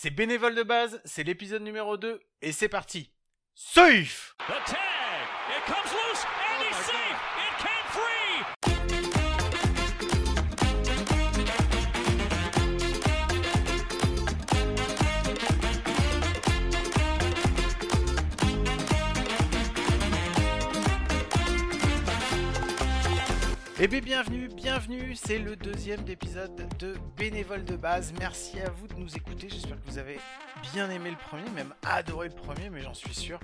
C'est bénévole de base, c'est l'épisode numéro 2 et c'est parti. Safe Eh bien bienvenue, bienvenue, c'est le deuxième épisode de Bénévole de base. Merci à vous de nous écouter, j'espère que vous avez bien aimé le premier, même adoré le premier, mais j'en suis sûr.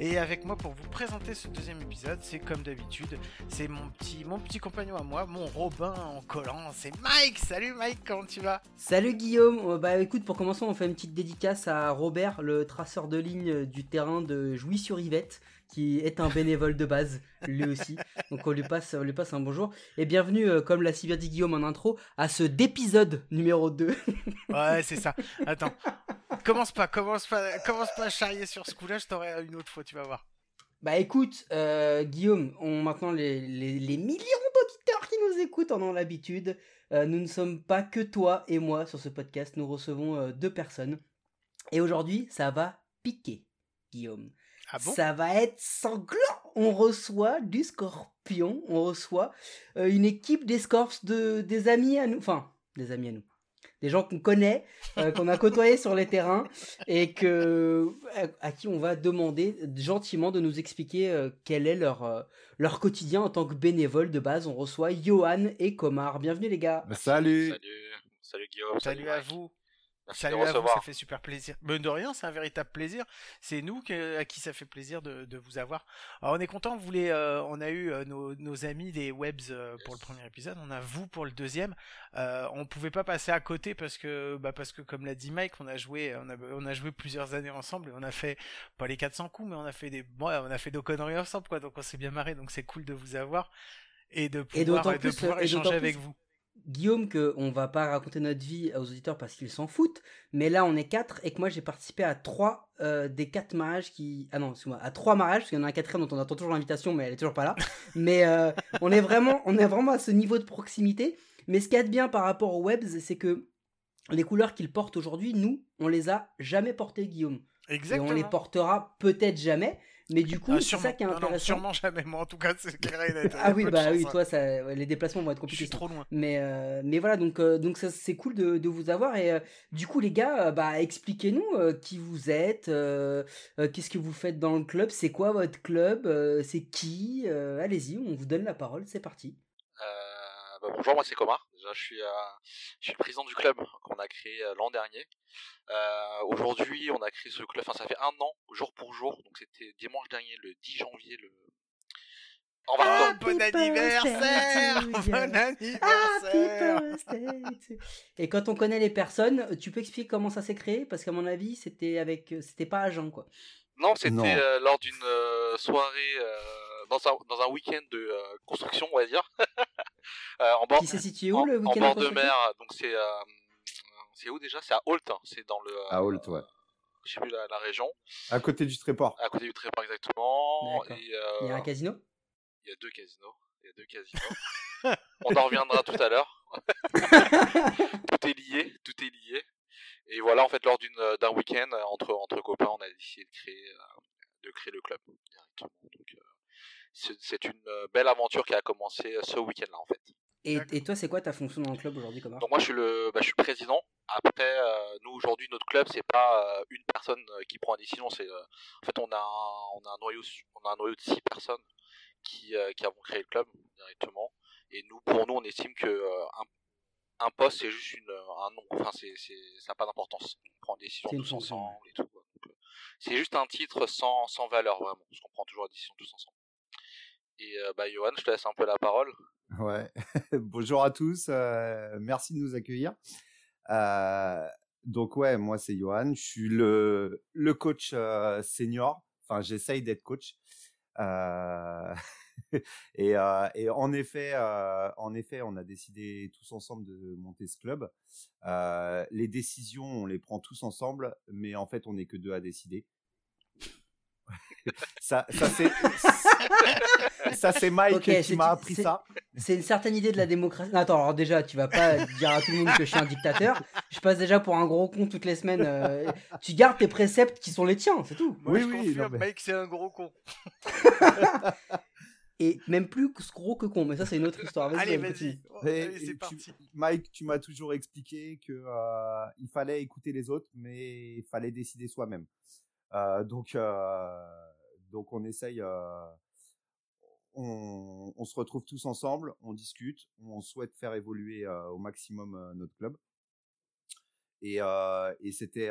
Et avec moi pour vous présenter ce deuxième épisode, c'est comme d'habitude, c'est mon petit, mon petit compagnon à moi, mon Robin en collant, c'est Mike. Salut Mike, comment tu vas? Salut Guillaume, Euh, bah écoute pour commencer on fait une petite dédicace à Robert, le traceur de ligne du terrain de Jouy-sur-Yvette, qui est un bénévole de base, lui aussi. Donc on lui passe, on lui passe un bonjour. Et bienvenue, euh, comme l'a si bien dit Guillaume en intro, à ce d'épisode numéro 2. Ouais, c'est ça. Attends, commence pas, commence pas, commence pas à charrier sur ce coup-là, je t'aurai une autre fois, tu vas voir. bah écoute, euh, Guillaume, on, maintenant les, les- les millions d'auditeurs qui nous écoutent en ont l'habitude. Euh, nous ne sommes pas que toi et moi sur ce podcast, nous recevons deux personnes. Et aujourd'hui, ça va piquer, Guillaume. Ah bon? Ça va être sanglant. On reçoit du Scorpion, on reçoit euh, une équipe des Scorps de des amis à nous, enfin des amis à nous, des gens qu'on connaît, euh, qu'on a côtoyés sur les terrains et que à, à qui on va demander gentiment de nous expliquer euh, quel est leur euh, leur quotidien en tant que bénévole de base. On reçoit Johan et Komar. Bienvenue les gars. Bah, salut. Salut, salut Guillaume. Salut à Mike. vous. Merci Salut de à vous, ça fait super plaisir. Mais de rien, c'est un véritable plaisir. C'est nous que- à qui ça fait plaisir de, de vous avoir. Alors on est content, vous voulez, euh, on a eu euh, nos, nos amis des webs euh, pour le premier épisode, on a vous pour le deuxième. Euh, on pouvait pas passer à côté parce que, bah parce que comme l'a dit Mike, on a joué, on a, on a joué plusieurs années ensemble et on a fait pas les 400 coups, mais on a fait des, ouais, on a fait nos conneries ensemble quoi. Donc on s'est bien marré, donc c'est cool de vous avoir et de Et pouvoir, de plus, pouvoir et échanger plus- avec vous. Guillaume que on va pas raconter notre vie aux auditeurs parce qu'ils s'en foutent, mais là on est quatre et que moi j'ai participé à trois euh, des quatre mariages qui ah non excuse-moi à trois mariages parce qu'il y en a un quatrième dont on attend toujours l'invitation mais elle est toujours pas là. mais euh, on est vraiment on est vraiment à ce niveau de proximité. Mais ce qu'il y a de bien par rapport aux webs, c'est que les couleurs qu'ils portent aujourd'hui, nous on les a jamais portées Guillaume Exactement. et on les portera peut-être jamais. Mais du coup Ah, c'est ça qui est Non, non, intéressant. sûrement jamais. Moi, en tout cas, c'est clair et net. Ah oui bah oui hein. toi ça, ouais, les déplacements vont être Je compliqués. suis ça. trop loin. Mais, euh, mais voilà, donc, euh, donc ça, c'est cool de, de vous avoir. Et euh, du coup, les gars, euh, bah, expliquez-nous euh, qui vous êtes, euh, euh, qu'est-ce que vous faites dans le club, c'est quoi votre club, euh, c'est qui? Euh, Allez-y, on vous donne la parole, c'est parti. Euh, bah, bonjour, moi c'est Comar. Déjà, je suis, euh, je suis le président du club qu'on a créé euh, l'an dernier. Euh, Aujourd'hui, on a créé ce club. Enfin, ça fait un an, jour pour jour. Donc, c'était dimanche dernier, le 10 janvier, le. En vacances. bon anniversaire to Bon you. anniversaire Et quand on connaît les personnes, tu peux expliquer comment ça s'est créé? Parce qu'à mon avis, c'était avec, c'était pas agent quoi. Non, c'était Non. euh, lors d'une euh, soirée, euh, dans un, dans un week-end de euh, construction, on va dire. Euh, en bord, Qui s'est situé où en, le en week-end bord de mer. Donc, c'est. euh, c'est où déjà? C'est à Holt. hein. C'est dans le. À Holt, ouais. Je sais plus la, la région. À côté du Tréport. À côté du Tréport exactement. Et, euh, Il y a un casino? il y a deux casinos. Il y a deux casinos. On en reviendra tout à l'heure. tout est lié, tout est lié. Et voilà, en fait, lors d'une d'un week-end entre entre copains, on a décidé de créer euh, de créer le club directement. Donc euh, c'est une euh, belle aventure qui a commencé euh, ce week-end-là en fait. et, toi, c'est quoi ta fonction dans le club aujourd'hui, comment Donc moi je suis le bah, je suis le président. Après euh, nous aujourd'hui notre club c'est pas euh, une personne qui prend la décision, c'est euh, en fait on a un, on a un noyau on a un noyau de six personnes qui euh, qui avons créé le club directement. Et nous pour nous on estime que euh, un un poste c'est juste une un nom enfin c'est c'est ça n'a pas d'importance. On prend des décisions tous ensemble et tout. c'est juste un titre sans sans valeur vraiment parce qu'on prend toujours la décision tous ensemble. Et euh, bah Johan, je te laisse un peu la parole. Ouais. Bonjour à tous. euh, merci de nous accueillir. Euh, donc ouais, moi c'est Johan. Je suis le le coach senior. Enfin, j'essaye d'être coach. Et, et en effet, en effet, on a décidé tous ensemble de monter ce club. Les décisions, on les prend tous ensemble, mais en fait, on n'est que deux à décider. ça, ça c'est ça c'est Mike qui m'a appris ça. C'est une certaine idée de la démocratie. Non, attends, alors déjà, tu vas pas dire à tout le monde que je suis un dictateur. Je passe déjà pour un gros con toutes les semaines. euh, Tu gardes tes préceptes qui sont les tiens, c'est tout. Moi, Oui, je oui, confirme, non, mais- Mike, c'est un gros con. Et même plus gros que con, mais ça, c'est une autre histoire. Allez, vas-y. Oh, c'est parti. Mike, tu m'as toujours expliqué que euh, il fallait écouter les autres, mais il fallait décider soi-même. Euh, donc, euh, donc on essaye. On, on se retrouve tous ensemble, on discute, on souhaite faire évoluer au maximum notre club. Et, et c'était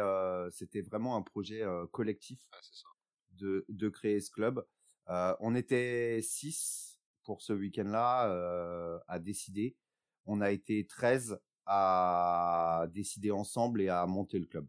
c'était vraiment un projet collectif ça. de, de créer ce club. On était six pour ce week-end-là à décider. On a été 13 à décider ensemble et à monter le club.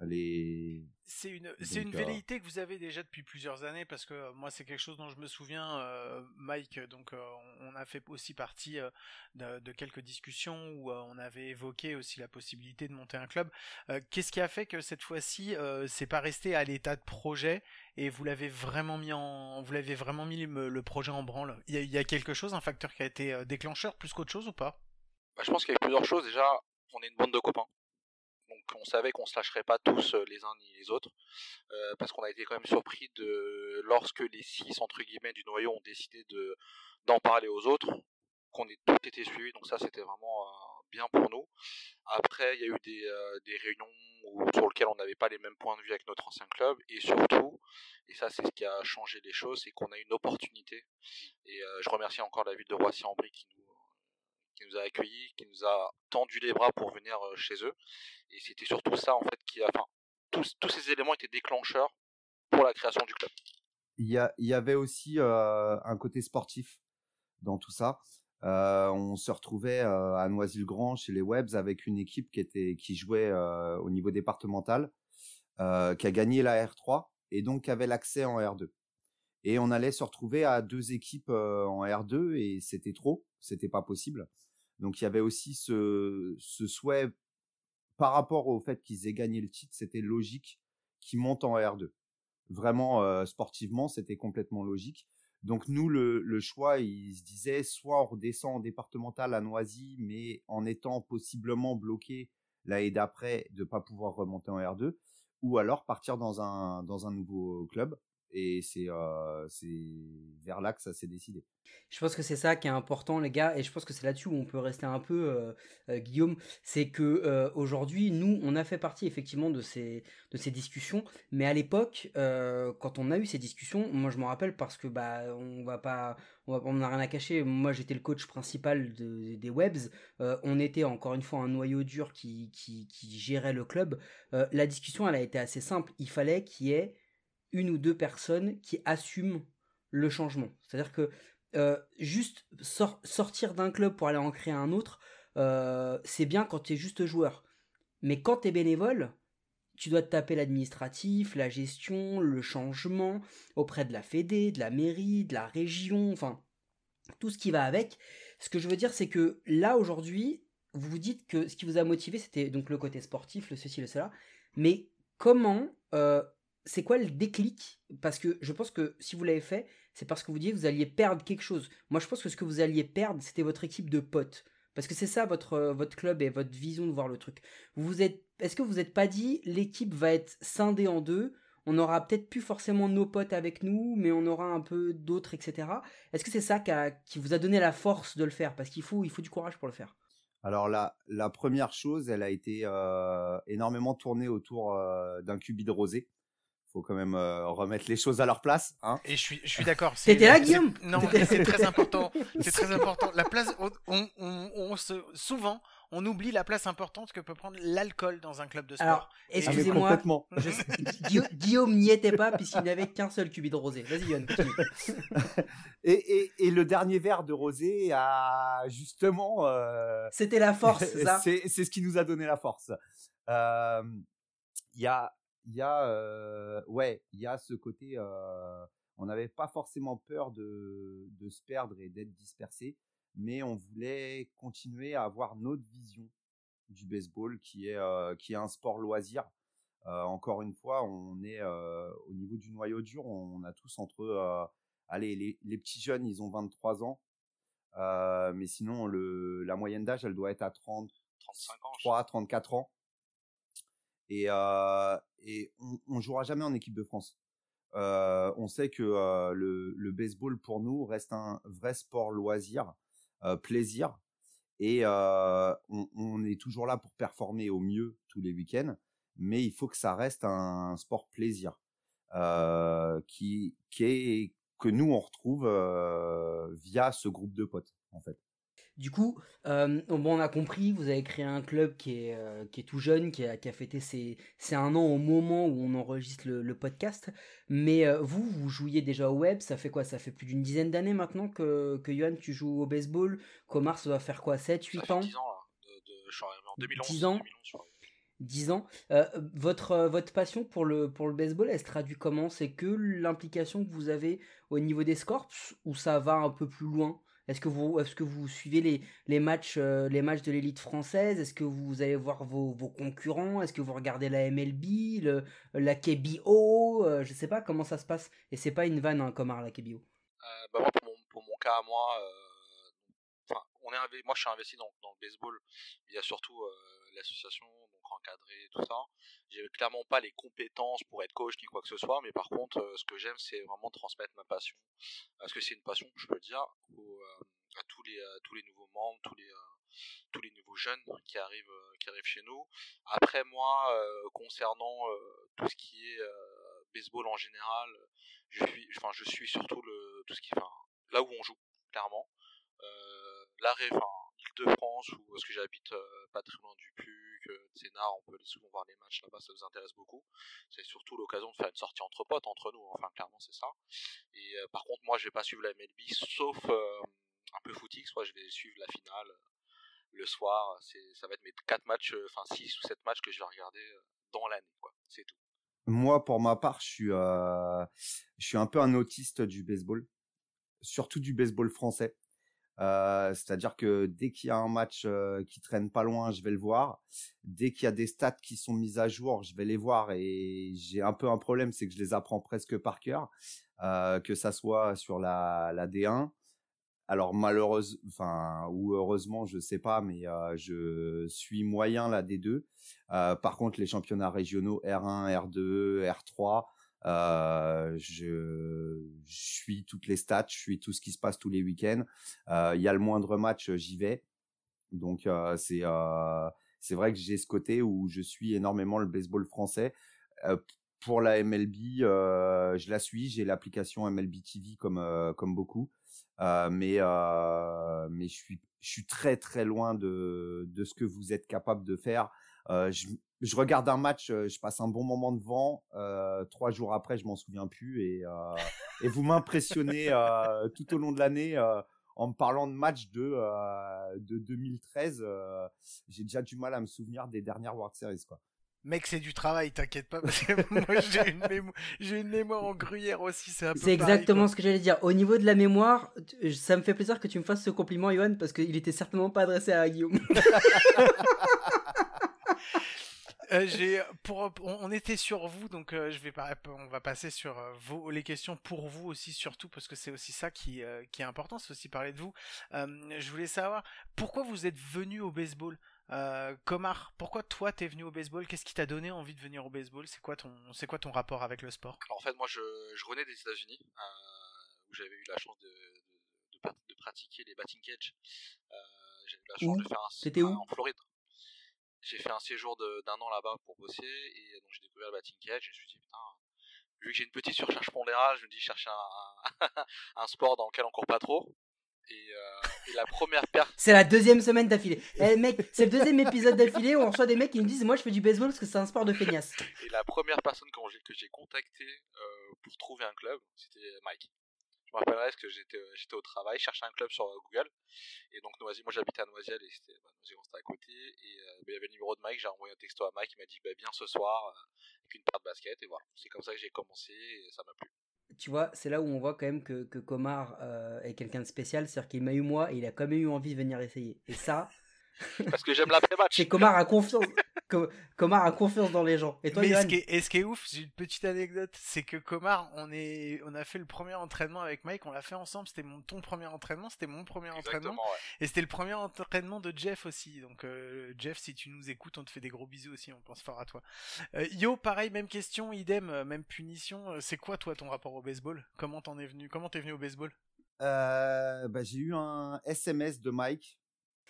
Les... C'est une, c'est Donc, une velléité que vous avez déjà depuis plusieurs années parce que euh, moi c'est quelque chose dont je me souviens, euh, Mike. Donc euh, on on a fait aussi partie euh, de, de quelques discussions où euh, on avait évoqué aussi la possibilité de monter un club. Euh, Qu'est-ce qui a fait que cette fois-ci euh, c'est pas resté à l'état de projet et vous l'avez vraiment mis en, vous l'avez vraiment mis le, le projet en branle? Il y, a, il y a quelque chose, un facteur qui a été déclencheur plus qu'autre chose ou pas? Bah, je pense qu'il y a eu plusieurs choses. Déjà, on est une bande de copains. On savait qu'on se lâcherait pas tous euh, les uns ni les autres. euh, parce qu'on a été quand même surpris de lorsque les six entre guillemets du noyau ont décidé de d'en parler aux autres, qu'on ait tout été suivi. Donc ça c'était vraiment euh, bien pour nous. Après il y a eu des, des réunions sur lesquelles on n'avait pas les mêmes points de vue avec notre ancien club. Et surtout, et ça c'est ce qui a changé les choses, c'est qu'on a une opportunité. Et je remercie encore la ville de Roissy-en-Brie qui nous qui nous a accueillis, qui nous a tendu les bras pour venir euh, chez eux. Et c'était surtout ça, en fait, qui a. Enfin, tous, ces éléments étaient déclencheurs pour la création du club. Il, y avait aussi euh, un côté sportif dans tout ça. Euh, on se retrouvait à Noisy-le-Grand chez les Webs avec une équipe qui était qui jouait au niveau départemental, qui a gagné la R3 et donc qui avait l'accès en R2. Et on allait se retrouver à deux équipes en R2 et c'était trop, c'était pas possible. Donc il y avait aussi ce, souhait par rapport au fait qu'ils aient gagné le titre, c'était logique qu'ils montent en R2. Vraiment sportivement, c'était complètement logique. Donc nous, le, choix, il se disait soit on redescend en départemental à Noisy, mais en étant possiblement bloqué l'année d'après de pas pouvoir remonter en R2, ou alors partir dans un dans un nouveau club. Et c'est vers là que ça s'est décidé. Je pense que c'est ça qui est important, les gars, et je pense que c'est là-dessus où on peut rester un peu, Guillaume. C'est que aujourd'hui, nous, on a fait partie effectivement de ces de ces discussions, mais à l'époque, quand on a eu ces discussions, moi je me rappelle parce que bah on va pas, on n'a rien à cacher. Moi, j'étais le coach principal de- des Webs. On était encore une fois un noyau dur qui qui, qui gérait le club. La discussion, elle a été assez simple. Il fallait qu'il y ait une ou deux personnes qui assument le changement. C'est-à-dire que euh, juste sor- sortir d'un club pour aller en créer un autre, euh, c'est bien quand tu es juste joueur. Mais quand tu es bénévole, tu dois te taper l'administratif, la gestion, le changement auprès de la Fédé, de la mairie, de la région, enfin tout ce qui va avec. Ce que je veux dire, c'est que là aujourd'hui, vous vous dites que ce qui vous a motivé, c'était donc le côté sportif, le ceci, le cela. Mais comment, euh, c'est quoi le déclic? Parce que je pense que si vous l'avez fait, c'est parce que vous disiez que vous alliez perdre quelque chose. Moi, je pense que ce que vous alliez perdre, c'était votre équipe de potes. Parce que c'est ça votre, euh, club et votre vision de voir le truc. Est-ce que vous n'êtes pas dit, l'équipe va être scindée en deux? On aura peut-être plus forcément nos potes avec nous, mais on aura un peu d'autres, etc. Est-ce que c'est ça qui, vous a donné la force de le faire? Parce qu'il faut, il faut du courage pour le faire. Alors la, la première chose, elle a été euh, énormément tournée autour euh, d'un cubi de rosé. Faut quand même euh, remettre les choses à leur place. Hein. Et je suis, je suis d'accord. T'étais là, Guillaume Non, c'est très important. C'est très important. La place, on, on, on- on se, souvent, on oublie la place importante que peut prendre l'alcool dans un club de sport. Alors, Ah, excusez-moi, complètement. je- Guilla- Guillaume n'y était pas puisqu'il n'avait qu'un seul cubi de rosé. Vas-y, Yann. Et, et, et le dernier verre de rosé a justement. euh, C'était la force, ça c'est c'est ce qui nous a donné la force. Euh, Il y a, il y a, euh, ouais, il y a ce côté. euh, on n'avait pas forcément peur de, de se perdre et d'être dispersé, mais on voulait continuer à avoir notre vision du baseball, qui est, euh, qui est un sport loisir encore une fois, on est au niveau du noyau dur, on, a tous entre, allez, les, les, petits jeunes, ils ont 23 ans, mais sinon, le, la moyenne d'âge, elle doit être à 30, 35 ans, 3, 34 ans. Et, on, on jouera jamais en équipe de France. On sait que le, baseball pour nous reste un vrai sport loisir, plaisir, et on, est toujours là pour performer au mieux tous les week-ends, mais il faut que ça reste un, sport plaisir qui est que nous on retrouve via ce groupe de potes en fait. Du coup, euh, bon, on a compris, vous avez créé un club qui est, euh, qui est tout jeune, qui a, qui a fêté ses, ses, un an au moment où on enregistre le, podcast. Mais euh, vous, vous jouiez déjà au web, ça fait quoi? Ça fait plus d'une dizaine d'années maintenant que, que Johan, tu joues au baseball. Comar, ça doit faire quoi? 7, 8 ça ans fait 10 ans, là. De, de, je suis en 2011. 10 ans? 10 ans. votre, votre passion pour le, pour le baseball, elle se traduit comment? C'est que l'implication que vous avez au niveau des Scorps ou ça va un peu plus loin? Est-ce que vous, est-ce que vous suivez les, les matchs, euh, les matchs de l'élite française? Est-ce que vous allez voir vos, vos concurrents? Est-ce que vous regardez la MLB, le, la KBO euh, Je sais pas comment ça se passe. Et c'est pas une vanne, hein, comme la KBO. Euh, bah moi, pour mon, cas, moi, enfin, on est moi, je suis investi dans, dans le baseball. Il y a surtout l'association, donc encadré, tout ça. J'ai clairement pas les compétences pour être coach ni quoi que ce soit, mais par contre, ce que j'aime, c'est vraiment transmettre ma passion. Parce que c'est une passion, je peux le dire, à tous les tous les nouveaux membres, tous les tous les nouveaux jeunes qui arrivent qui arrivent chez nous. Après moi, concernant tout ce qui est baseball en général, je suis enfin je suis surtout le tout ce qui enfin là où on joue clairement. Euh, l'arrêt enfin de France ou parce que j'habite pas très loin du PUC, de Sénart, on peut souvent voir les matchs là-bas, ça nous intéresse beaucoup. C'est surtout l'occasion de faire une sortie entre potes, entre nous, enfin clairement c'est ça. Et par contre moi je vais pas suivre la MLB sauf un peu footix, soit je vais suivre la finale le soir, c'est ça va être mes quatre matchs, enfin 6 ou 7 matchs que je vais regarder dans l'année, quoi. C'est tout. Moi, pour ma part, je suis, euh, je suis un peu un autiste du baseball, surtout du baseball français. Euh, c'est-à-dire que dès qu'il y a un match euh, qui traîne pas loin, je vais le voir. Dès qu'il y a des stats qui sont mises à jour, je vais les voir. Et j'ai un peu un problème, c'est que je les apprends presque par cœur, euh, que ça soit sur la, la D1. Alors malheureusement, enfin ou heureusement, je sais pas, mais je suis moyen la D2. par contre, les championnats régionaux R1, R2, R3, euh, je, suis toutes les stats, je suis tout ce qui se passe tous les week-ends. Euh, il y a le moindre match, j'y vais. Donc euh, c'est euh, c'est vrai que j'ai ce côté où je suis énormément le baseball français. pour la MLB, je la suis. J'ai l'application MLB TV comme comme beaucoup, mais mais je suis je suis très très loin de de ce que vous êtes capable de faire. Je regarde un match, euh, je passe un bon moment devant. Euh, trois jours après, je m'en souviens plus et, euh, et vous m'impressionnez euh, tout au long de l'année euh, en me parlant de matchs de de 2013. j'ai déjà du mal à me souvenir des dernières World Series quoi. Mec, c'est du travail, t'inquiète pas, parce que moi j'ai une, mémo une, mémoire en gruyère aussi, c'est un peu C'est exactement ce que j'allais dire. Au niveau de la mémoire, ça me fait plaisir que tu me fasses ce compliment, Johan, parce qu'il était certainement pas adressé à Guillaume. Euh, j'ai pour on était sur vous donc euh, je vais pas on va passer sur euh, vos les questions pour vous aussi surtout parce que c'est aussi ça qui qui est important c'est aussi parler de vous. Je voulais savoir pourquoi vous êtes venu au baseball? Comar pourquoi toi t'es venu au baseball? Qu'est-ce qui t'a donné envie de venir au baseball? C'est quoi ton c'est quoi ton rapport avec le sport? En fait moi je je revenais des États-Unis où j'avais eu la chance de, de, de, pratiquer les batting cage j'ai eu la chance de faire un, c'était où? en Floride j'ai fait un séjour d'un an là-bas pour bosser et donc j'ai découvert le batting cage et je me suis dit putain vu que j'ai une petite surcharge pondérale je me dis chercher un, un, sport dans lequel on court pas trop. Et, euh, et la première perte c'est la deuxième semaine d'affilée. Eh mec c'est le deuxième épisode d'affilée où on reçoit des mecs qui nous disent moi je fais du baseball parce que c'est un sport de feignasse. Et la première personne que j'ai contacté euh, pour trouver un club c'était Mike je me rappellerai que j'étais euh, j'étais au travail, cherchais un club sur euh, Google. Et donc Noisy, moi j'habitais à Noisiel et c'était bah, c'était à côté. Et euh, bah, il y avait le numéro de Mike, j'ai envoyé un texto à Mike, il m'a dit bah, viens ce soir avec une paire de basket et voilà. C'est comme ça que j'ai commencé et ça m'a plu. Tu vois, c'est là où on voit quand même que, que Comar est quelqu'un de spécial, c'est-à-dire qu'il m'a eu moi et il a quand même eu envie de venir essayer. Et ça. Parce que j'aime l'après-match. c'est Comar a confiance. Com- Comar a confiance dans les gens. Et toi, Mais Johan ce qui, est, et ce qui est ouf, j'ai une petite anecdote, c'est que Comar, on, est, on a fait le premier entraînement avec Mike, on l'a fait ensemble, c'était mon, ton premier entraînement, c'était mon premier entraînement, ouais. et c'était le premier entraînement de Jeff aussi. Donc euh, Jeff, si tu nous écoutes, on te fait des gros bisous aussi, on pense fort à toi. Euh, Yo, pareil, même question, idem, euh, même punition. C'est quoi toi ton rapport au baseball? Comment t'en es venu Comment t'es venu au baseball? Euh, bah, j'ai eu un SMS de Mike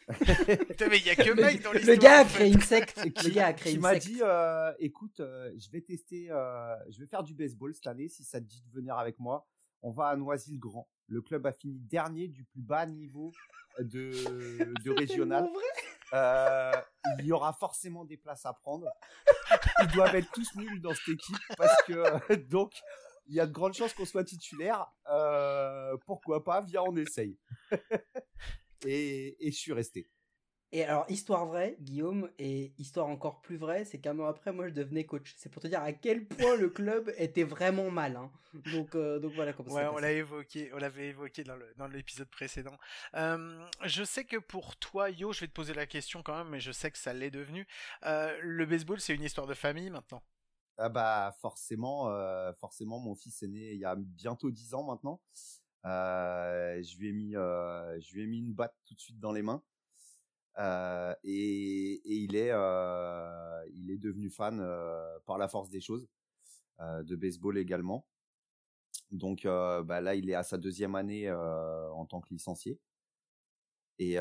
Putain, mais il y a que le, Mike dans le gars a créé une secte. Le qui, gars a créé qui m'a dit euh, écoute euh, je vais tester euh, je vais faire du baseball cette année si ça te dit de venir avec moi. On va à Noisy-le-Grand. Le club a fini dernier du plus bas niveau de, de régional. il y aura forcément des places à prendre. Ils doivent être tous nuls dans cette équipe parce que donc il y a de grandes chances qu'on soit titulaire. Pourquoi pas viens on essaye et, et je suis resté Et alors, histoire vraie, Guillaume, et histoire encore plus vraie, c'est qu'un an après, moi, je devenais coach. C'est pour te dire à quel point le club était vraiment mal. hein. Donc, euh, donc voilà comment ça Ouais, s'est on l'a évoqué, on l'avait évoqué dans le dans l'épisode précédent. Euh, je sais que pour toi, Yo, je vais te poser la question quand même, mais je sais que ça l'est devenu. Euh, le baseball, c'est une histoire de famille maintenant? Ah bah forcément, euh, forcément, mon fils est né il y a bientôt 10 ans maintenant. Euh, je lui ai mis, euh, je lui ai mis une batte tout de suite dans les mains. Euh, et, il est, il est devenu fan par la force des choses de baseball également. Donc bah là, il est à sa deuxième année en tant que licencié. Et,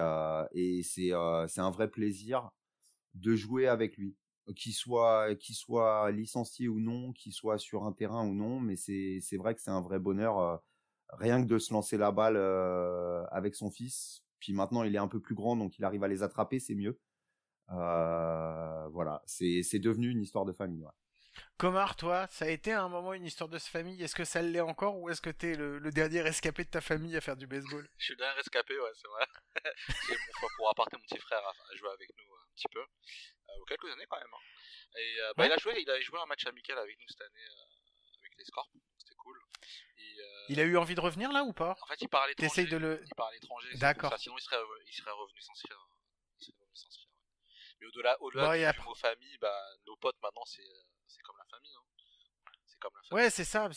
et c'est, c'est un vrai plaisir de jouer avec lui qu'il soit qu'il soit licencié ou non, qu'il soit sur un terrain ou non, mais c'est c'est vrai que c'est un vrai bonheur rien que de se lancer la balle euh, avec son fils. Puis maintenant il est un peu plus grand donc il arrive à les attraper, c'est mieux. Euh, voilà, c'est c'est devenu une histoire de famille. Ouais. Comar, toi, ça a été à un moment une histoire de famille? Est-ce que ça l'est encore ou est-ce que t'es le, le dernier rescapé de ta famille à faire du baseball? Je suis le dernier rescapé, ouais, c'est vrai. J'ai mon frère pour apporter mon petit frère à, à jouer avec nous un petit peu. Euh, quelques années quand même. hein. Et euh, bah, Ouais. il, a joué, il a joué un match amical avec nous cette année euh, avec les Scorps. Et, euh, Il a eu envie de revenir là ou pas En fait, il part à l'étranger. T'essayes de le. Il part à l'étranger. D'accord. Sinon, il serait, il serait revenu s'inscrire. Il serait revenu s'inscrire. ouais. Mais au-delà, au-delà du après- mot famille, bah, nos potes maintenant, c'est, euh, c'est comme la famille. Hein. C'est comme la famille. Ouais, c'est ça.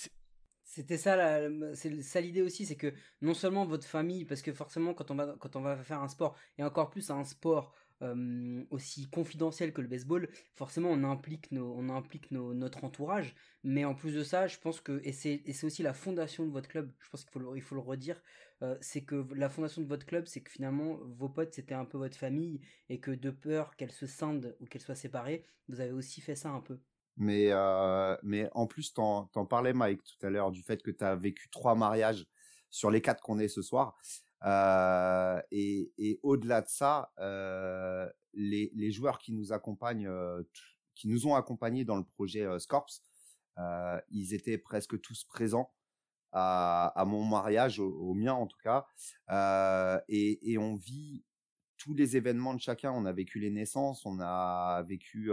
C'était ça, la- c'est ça l'idée aussi, c'est que non seulement votre famille, parce que forcément quand on va quand on va faire un sport et encore plus un sport euh, aussi confidentiel que le baseball, forcément on implique nos on implique notre entourage, mais en plus de ça, je pense que et c'est et c'est aussi la fondation de votre club. Je pense qu'il faut le, il faut le redire, euh, c'est que la fondation de votre club, c'est que finalement vos potes c'était un peu votre famille et que de peur qu'elles se scindent ou qu'elles soient séparées, vous avez aussi fait ça un peu. Mais euh, mais en plus t'en t'en parlais Mike tout à l'heure du fait que tu as vécu trois mariages sur les quatre qu'on est ce soir. Euh, et au-delà de ça, euh, les joueurs qui nous accompagnent, euh, qui nous ont accompagnés dans le projet Scorps, ils étaient presque tous présents à, mon mariage, au, mien en tout cas. Et, on vit tous les événements de chacun. On a vécu les naissances, on a vécu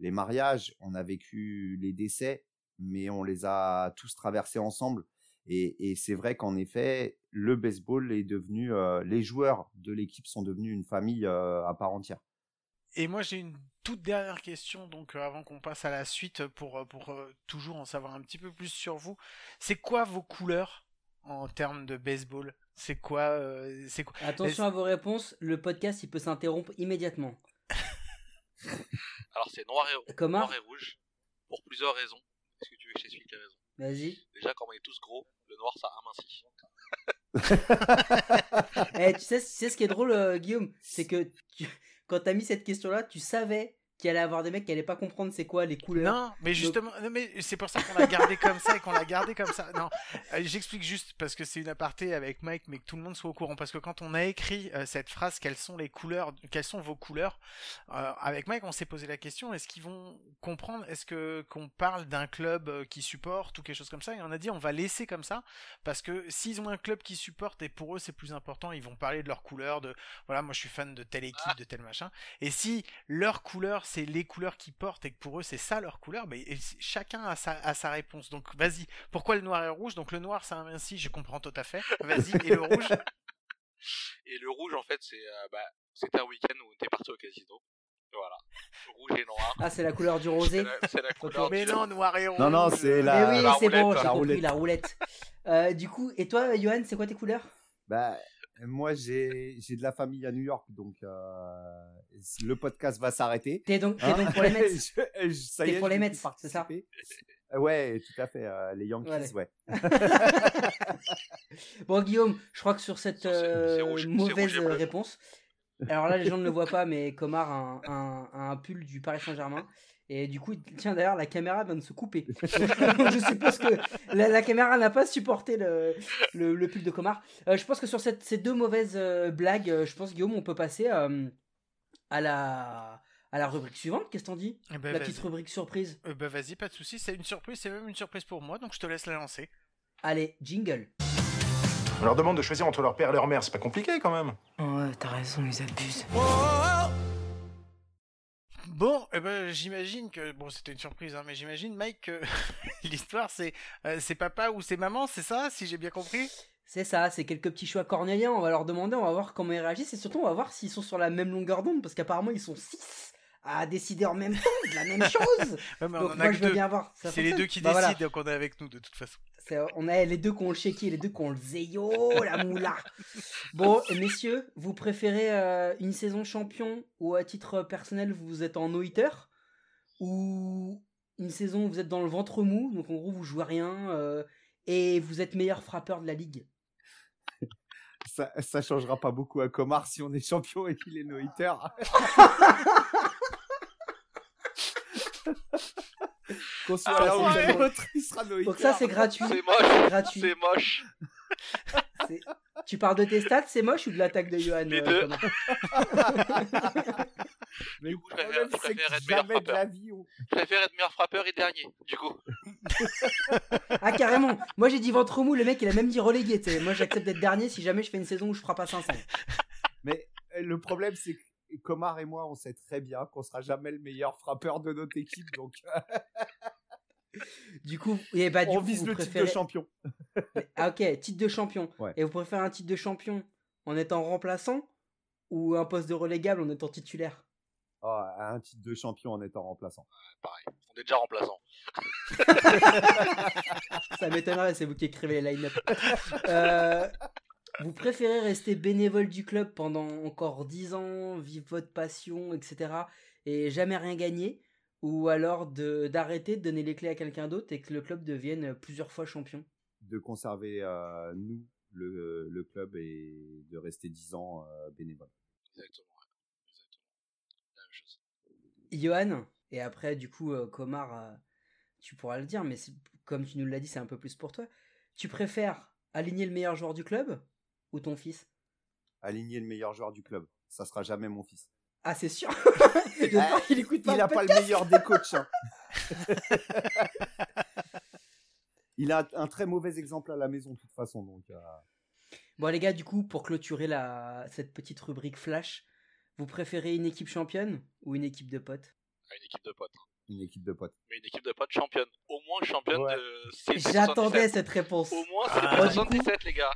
les mariages, on a vécu les décès, mais on les a tous traversés ensemble. Et, et c'est vrai qu'en effet, le baseball est devenu, euh, les joueurs de l'équipe sont devenus une famille euh, à part entière. Et moi, j'ai une toute dernière question, donc euh, avant qu'on passe à la suite, pour, pour euh, toujours en savoir un petit peu plus sur vous. C'est quoi vos couleurs en termes de baseball? C'est quoi, euh, c'est quoi? Attention à vos réponses, le podcast il peut s'interrompre immédiatement. Alors, c'est noir et, noir et rouge pour plusieurs raisons. Est-ce que tu veux que je t'explique les raisons? Vas-y. Déjà, comme on est tous gros, le noir ça amincit. Eh, tu, sais, tu sais ce qui est drôle, euh, Guillaume? C'est que tu- quand t'as mis cette question-là, tu savais qu'il allait avoir des mecs qui allaient pas comprendre c'est quoi les couleurs. Non, mais justement, non, mais c'est pour ça qu'on l'a gardé comme ça et qu'on l'a gardé comme ça. Non, euh, j'explique juste parce que c'est une aparté avec Mike, mais que tout le monde soit au courant. Parce que quand on a écrit euh, cette phrase, quelles sont les couleurs, quelles sont vos couleurs, euh, avec Mike, on s'est posé la question est-ce qu'ils vont comprendre Est-ce que qu'on parle d'un club qui supporte ou quelque chose comme ça? Et on a dit on va laisser comme ça parce que s'ils ont un club qui supporte et pour eux c'est plus important, ils vont parler de leurs couleurs, de voilà, moi je suis fan de telle équipe, de tel machin. Et si leur couleur, c'est les couleurs qu'ils portent et que pour eux c'est ça leur couleur, et c- chacun a sa, a sa réponse. Donc vas-y, pourquoi le noir et le rouge? Donc le noir c'est ainsi, je comprends tout à fait. Vas-y, et le rouge? Et le rouge, en fait, c'est, euh, bah, c'était un week-end où on était parti au casino. Voilà. Rouge et noir. Ah, c'est la couleur du rosé? la, c'est la couleur Mais du- non, noir et rouge. Non, non, c'est Mais la, oui, la c'est bon, roulette, j'ai la compris, roulette. la roulette. Euh, du coup, et toi, Johan, c'est quoi tes couleurs? Bah, moi, j'ai j'ai de la famille à New York, donc euh, le podcast va s'arrêter. T'es donc, t'es Hein donc pour les Mets Je- je- ça y T'es est, pour les Mets, c'est ça Ouais, tout à fait. euh, les Yankees, Voilà. ouais. Bon, Guillaume, je crois que sur cette euh, rouge- mauvaise réponse, alors là, les gens ne le voient pas, mais Comar a un, un pull du Paris Saint-Germain. Et du coup, tiens, d'ailleurs, la caméra vient de se couper. je suppose que la, la caméra n'a pas supporté le, le, le pull de Comar. Euh, je pense que sur cette- ces deux mauvaises euh, blagues, euh, je pense, Guillaume, on peut passer euh, à, la, à la rubrique suivante. Qu'est-ce que t'en dis? Eh ben, La petite rubrique surprise. Euh, bah vas-y, pas de soucis, c'est une surprise, c'est même une surprise pour moi, donc je te laisse la lancer. Allez, jingle. On leur demande de choisir entre leur père et leur mère, c'est pas compliqué quand même. Ouais, t'as raison, ils abusent. Bon, eh ben, j'imagine que bon, c'était une surprise, hein, mais j'imagine Mike que l'histoire c'est euh, c'est papa ou c'est maman, c'est ça, si j'ai bien compris? C'est ça, c'est quelques petits choix cornéliens. On va leur demander, on va voir comment ils réagissent et surtout on va voir s'ils sont sur la même longueur d'onde parce qu'apparemment ils sont 6 à décider en même temps de la même chose. Ouais, mais on Donc en moi je veux deux. bien voir. C'est les deux qui Bah décident, donc on est avec nous de toute façon. On a les deux qui ont le chéquier, les deux qui ont le zéyo, la moula. Bon, messieurs, vous préférez euh, une saison champion ou à titre personnel vous êtes en no-hitter ou une saison où vous êtes dans le ventre mou, donc en gros vous jouez rien euh, et vous êtes meilleur frappeur de la ligue? Ça, ça changera pas beaucoup à Comar si on est champion et qu'il est no-hitter. Qu'on soit Ah la ouais. l'autre, il sera no-hitter. Donc ça c'est gratuit. C'est moche. gratuit. C'est moche. C'est- Tu parles de tes stats, c'est moche ou de l'attaque de Johan Les euh, deux. Thomas Mais Du coup, je préfère- je être meilleur frappeur. la vie, on- Je préfère être meilleur frappeur et dernier, du coup. Ah carrément. Moi j'ai dit ventre mou, le mec il a même dit relégué. tu sais. Moi j'accepte d'être dernier si jamais je fais une saison où je frappe à 500. Mais euh, le problème, c'est que Comar et moi, on sait très bien qu'on sera jamais le meilleur frappeur de notre équipe, donc Du coup, et bah, du on coup, vise le titre de champion. Ah ok, titre de champion. Ouais. Et vous préférez un titre de champion en étant remplaçant ou un poste de relégable en étant titulaire? Oh, un titre de champion en étant remplaçant. Pareil. On est déjà remplaçant. Ça m'étonnerait, c'est vous qui écrivez les line-up. Euh, vous préférez rester bénévole du club pendant encore 10 ans, vivre votre passion, etc. et jamais rien gagner Ou alors de- d'arrêter de donner les clés à quelqu'un d'autre et que le club devienne plusieurs fois champion? De conserver, euh, nous, le, le club et de rester 10 ans euh, bénévole. Exactement. ouais. Exactement. La même chose. Johan, et après, du coup, euh, Comar, euh, tu pourras le dire, mais comme tu nous l'as dit, c'est un peu plus pour toi. Tu préfères aligner le meilleur joueur du club ou ton fils? Aligner le meilleur joueur du club. Ça sera jamais mon fils. Ah, c'est sûr? J'espère qu'il écoute pas Il le a pas le meilleur des coachs. hein. Il a un très mauvais exemple à la maison, de toute façon. Donc, euh, Bon, les gars, du coup, pour clôturer la... cette petite rubrique flash, vous préférez une équipe championne ou une équipe de potes À une équipe de potes. une équipe de potes. Mais une équipe de potes championne. Au moins championne Ouais. de CP J'attendais 77. cette réponse. Au moins Ah. CP Bon, du coup- 77, les gars.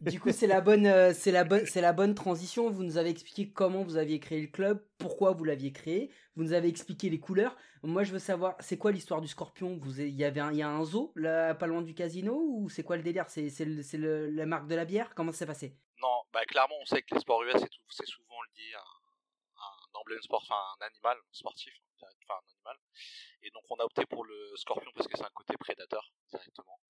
Du coup, c'est la bonne, euh, c'est la bonne, c'est la bonne transition. Vous nous avez expliqué comment vous aviez créé le club, pourquoi vous l'aviez créé. Vous nous avez expliqué les couleurs. Moi, je veux savoir, c'est quoi l'histoire du Scorpion? Vous, il y avait, un, il y a un zoo là, pas loin du casino ou c'est quoi le délire? C'est, c'est, c'est la marque de la bière? Comment ça s'est passé? Non, bah clairement, on sait que les sports US, c'est, tout- c'est souvent lié à emblème sport, enfin un animal sportif, enfin un animal. Et donc on a opté pour le scorpion parce que c'est un côté prédateur directement.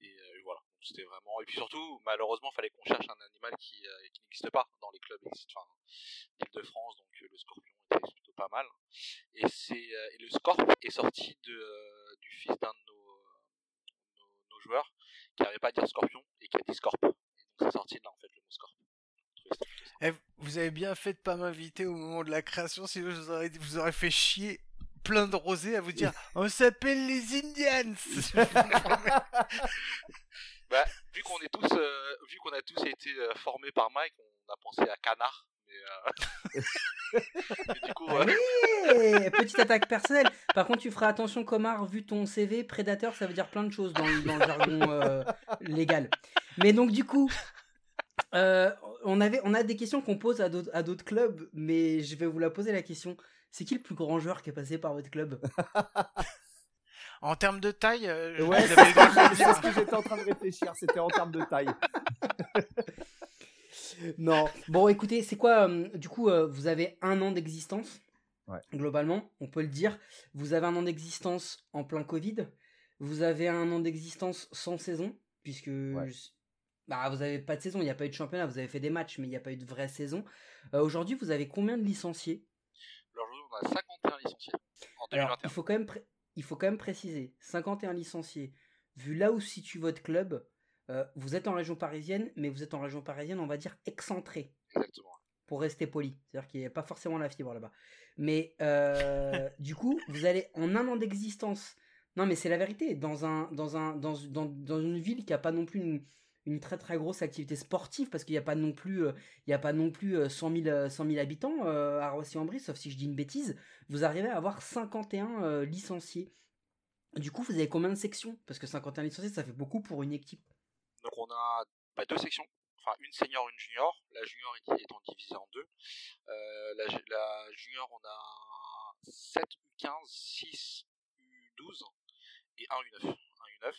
Et euh, voilà, c'était vraiment. Et puis surtout, malheureusement, il fallait qu'on cherche un animal qui, euh, n'existe pas dans les clubs enfin, d'Île-de-France, donc euh, le scorpion était plutôt pas mal. Et, c'est, le scorp est sorti de, du fils d'un de nos, nos, nos joueurs qui n'arrivait pas à dire scorpion et qui a dit scorp. Et donc c'est sorti de là en fait le mot scorp. Eh, vous avez bien fait de pas m'inviter au moment de la création, sinon je vous aurais, vous aurais fait chier plein de rosés à vous dire on s'appelle les Indians. Bah, vu qu'on est tous, euh, vu qu'on a tous été euh, formés par Mike, on a pensé à canard. Mais, euh... mais du coup, ouais. Allez, petite attaque personnelle. Par contre, tu feras attention, Comar, vu ton CV, prédateur, ça veut dire plein de choses dans, le- dans le jargon euh, légal. Mais donc, du coup, euh, on, avait, on a des questions qu'on pose à d'autres, clubs, mais je vais vous la poser la question. c'est qui le plus grand joueur qui est passé par votre club? En termes de taille, euh, je- Ouais, c'est ce que j'étais en train de réfléchir. C'était en termes de taille. Non. Bon, écoutez, c'est quoi euh, Du coup, euh, vous avez un an d'existence? Ouais. Globalement, on peut le dire. Vous avez un an d'existence en plein Covid. Vous avez un an d'existence sans saison, puisque bah, vous avez pas de saison. Il n'y a pas eu de championnat. Vous avez fait des matchs, mais il n'y a pas eu de vraie saison. Euh, Aujourd'hui, vous avez combien de licenciés? Aujourd'hui, on a 51 licenciés en Alors, 2021. il faut quand même, pré- il faut quand même préciser, 51 licenciés, vu là où se situe votre club, euh, vous êtes en région parisienne, mais vous êtes en région parisienne, on va dire excentré, Exactement. pour rester poli. C'est-à-dire qu'il n'y a pas forcément la fibre là-bas. Mais euh, du coup, vous allez en un an d'existence. Non, mais c'est la vérité. Dans, un, dans, un, dans, dans, dans une ville qui n'a pas non plus une, une très très grosse activité sportive, parce qu'il n'y a pas non plus, euh, il y a pas non plus euh, 100, 000, euh, 100 000 habitants euh, à Roissy-en-Brie, sauf si je dis une bêtise, vous arrivez à avoir 51 euh, licenciés. Du coup, vous avez combien de sections? Parce que 51 licenciés, ça fait beaucoup pour une équipe. Donc on a bah, deux sections, enfin une senior, une junior. La junior étant divisée en deux. La, la junior, on a 7 U15, 6 U12 et 1 U9. Un U9, euh,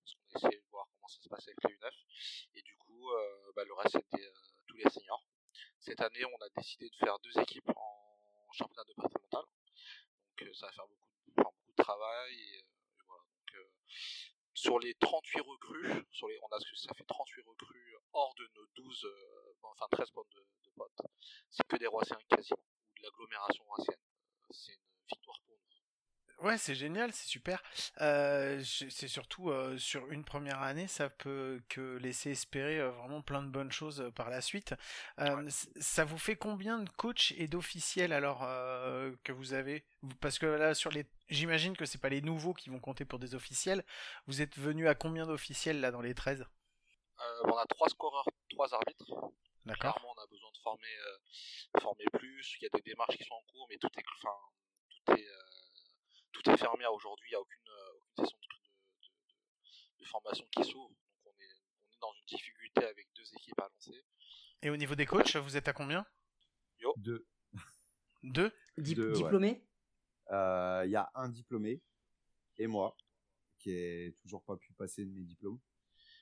parce qu'on essaie de voir ça se passe avec les U9. Et du coup, euh, bah, le reste c'était euh, tous les seniors. Cette année, on a décidé de faire deux équipes en championnat départemental. Donc euh, ça va faire beaucoup, de- beaucoup de travail. Sur les 38 recrues, sur les, on a, ça fait 38 recrues hors de nos 12, euh, enfin 13 potes de, de potes. C'est que des Roissins quasiment, ou de l'agglomération roissienne. C'est une victoire pour. Ouais, c'est génial, c'est super. Euh, c'est surtout euh, sur une première année, ça peut que laisser espérer euh, vraiment plein de bonnes choses par la suite. Ça vous fait combien de coachs et d'officiels alors que vous avez? Parce que là, sur les, j'imagine que c'est pas les nouveaux qui vont compter pour des officiels. Vous êtes venu à combien d'officiels là dans les 13 Euh, on a trois scoreurs, trois arbitres. D'accord. Clairement, on a besoin de former, former plus. Il y a des démarches qui sont en cours, mais tout est, enfin, tout est, tout est fermé aujourd'hui. Il n'y a aucune, euh, aucune session de, de- de- de formation qui s'ouvre. Donc on est, on est dans une difficulté avec deux équipes à lancer. Et au niveau des coachs, vous êtes à combien? Deux. Deux? Dip- Deux, ouais. diplômé Euh, Il y a un diplômé et moi qui ai toujours pas pu passer de mes diplômes.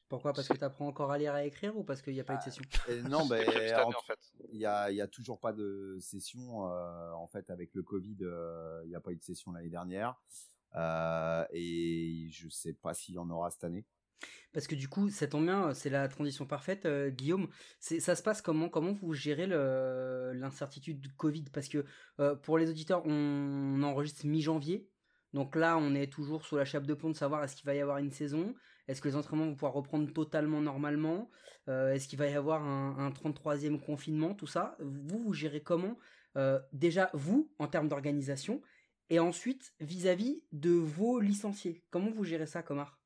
Pourquoi? Parce que tu apprends encore à lire et à écrire ou parce qu'il n'y a pas eu de session? Et non, ben, prévu cette année, en- en fait. il y a, y a toujours pas de session. euh, en fait, avec le Covid, euh, il n'y a pas eu de session l'année dernière. Euh, et je sais pas s'il y en aura cette année. Parce que du coup, ça tombe bien, c'est la transition parfaite, euh, Guillaume. C'est, ça se passe comment? Comment vous gérez le, l'incertitude du Covid? Parce que euh, pour les auditeurs, on enregistre mi-janvier. Donc là, on est toujours sous la chape de plomb de savoir est-ce qu'il va y avoir une saison Est-ce que les entraînements vont pouvoir reprendre totalement normalement? Euh, Est-ce qu'il va y avoir un, un 33e confinement Tout ça? Vous, vous gérez comment Euh, Déjà, vous, en termes d'organisation, et ensuite, vis-à-vis de vos licenciés. Comment vous gérez ça, Comar?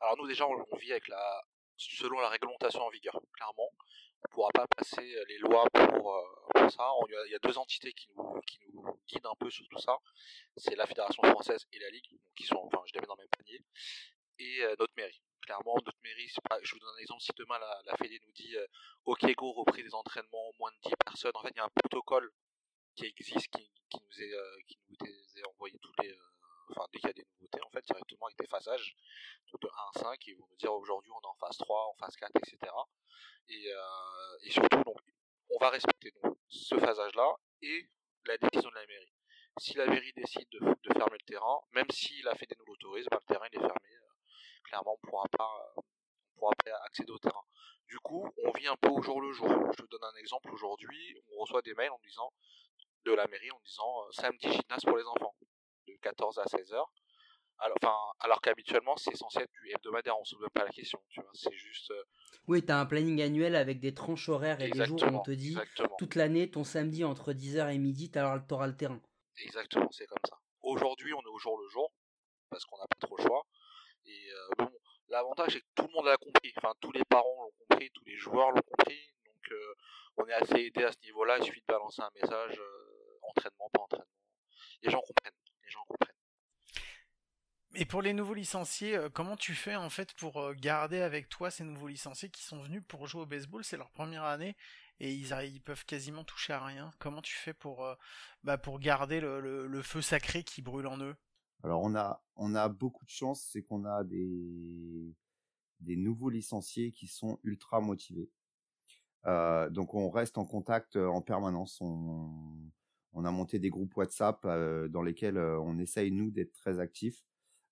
Alors nous déjà on, vit avec la selon la réglementation en vigueur. Clairement, on pourra pas passer les lois pour, euh, ça. Il y, a- deux entités qui nous, qui nous guident un peu sur tout ça. C'est la Fédération française et la Ligue, qui sont, enfin je les mets dans le même panier, et euh, notre mairie. Clairement, notre mairie, je vous donne un exemple, si demain la, la Fédé nous dit euh, OK go, repris des entraînements, moins de 10 personnes, en fait il y a un protocole qui existe, qui, nous est, euh, qui nous est envoyé tous les, enfin dès qu'il y a des nouveautés en fait directement avec des phasages. De 1 à 5 ils vont nous dire aujourd'hui on est en phase 3 en phase 4 etc et, et surtout donc on va respecter ce phasage là et la décision de la mairie. Si la mairie décide de, fermer le terrain même si la Fédé nous l'autorise ben, le terrain il est fermé clairement on pourra pas euh, on pourra pas accéder au terrain du coup on vit un peu au jour le jour je te donne un exemple aujourd'hui on reçoit des mails en disant de la mairie en disant euh, samedi gymnase pour les enfants de 14 à 16 heures alors, enfin, alors qu'habituellement c'est censé être du hebdomadaire, on se pose pas la question, tu vois, c'est juste euh, Oui, t'as un planning annuel avec des tranches horaires et des jours où on te dit exactement, toute l'année, ton samedi entre 10h et midi, t'auras t'auras le terrain. exactement, c'est comme ça. Aujourd'hui, on est au jour le jour parce qu'on n'a pas trop le choix. L'avantage c'est que tout le monde l'a compris, enfin tous les parents l'ont compris, tous les joueurs l'ont compris, donc euh, on est assez aidé à ce niveau-là. Il suffit de balancer un message, euh, entraînement, pas entraînement. Les gens comprennent. Et pour les nouveaux licenciés, euh, comment tu fais en fait pour garder avec toi ces nouveaux licenciés qui sont venus pour jouer au baseball, c'est leur première année et ils, peuvent quasiment toucher à rien. Comment tu fais pour, bah, garder le feu sacré qui brûle en eux? Alors on a on a beaucoup de chance, c'est qu'on a des des nouveaux licenciés qui sont ultra motivés. Euh, donc on reste en contact euh, en permanence. On on a monté des groupes WhatsApp euh, dans lesquels on essaye nous d'être très actifs.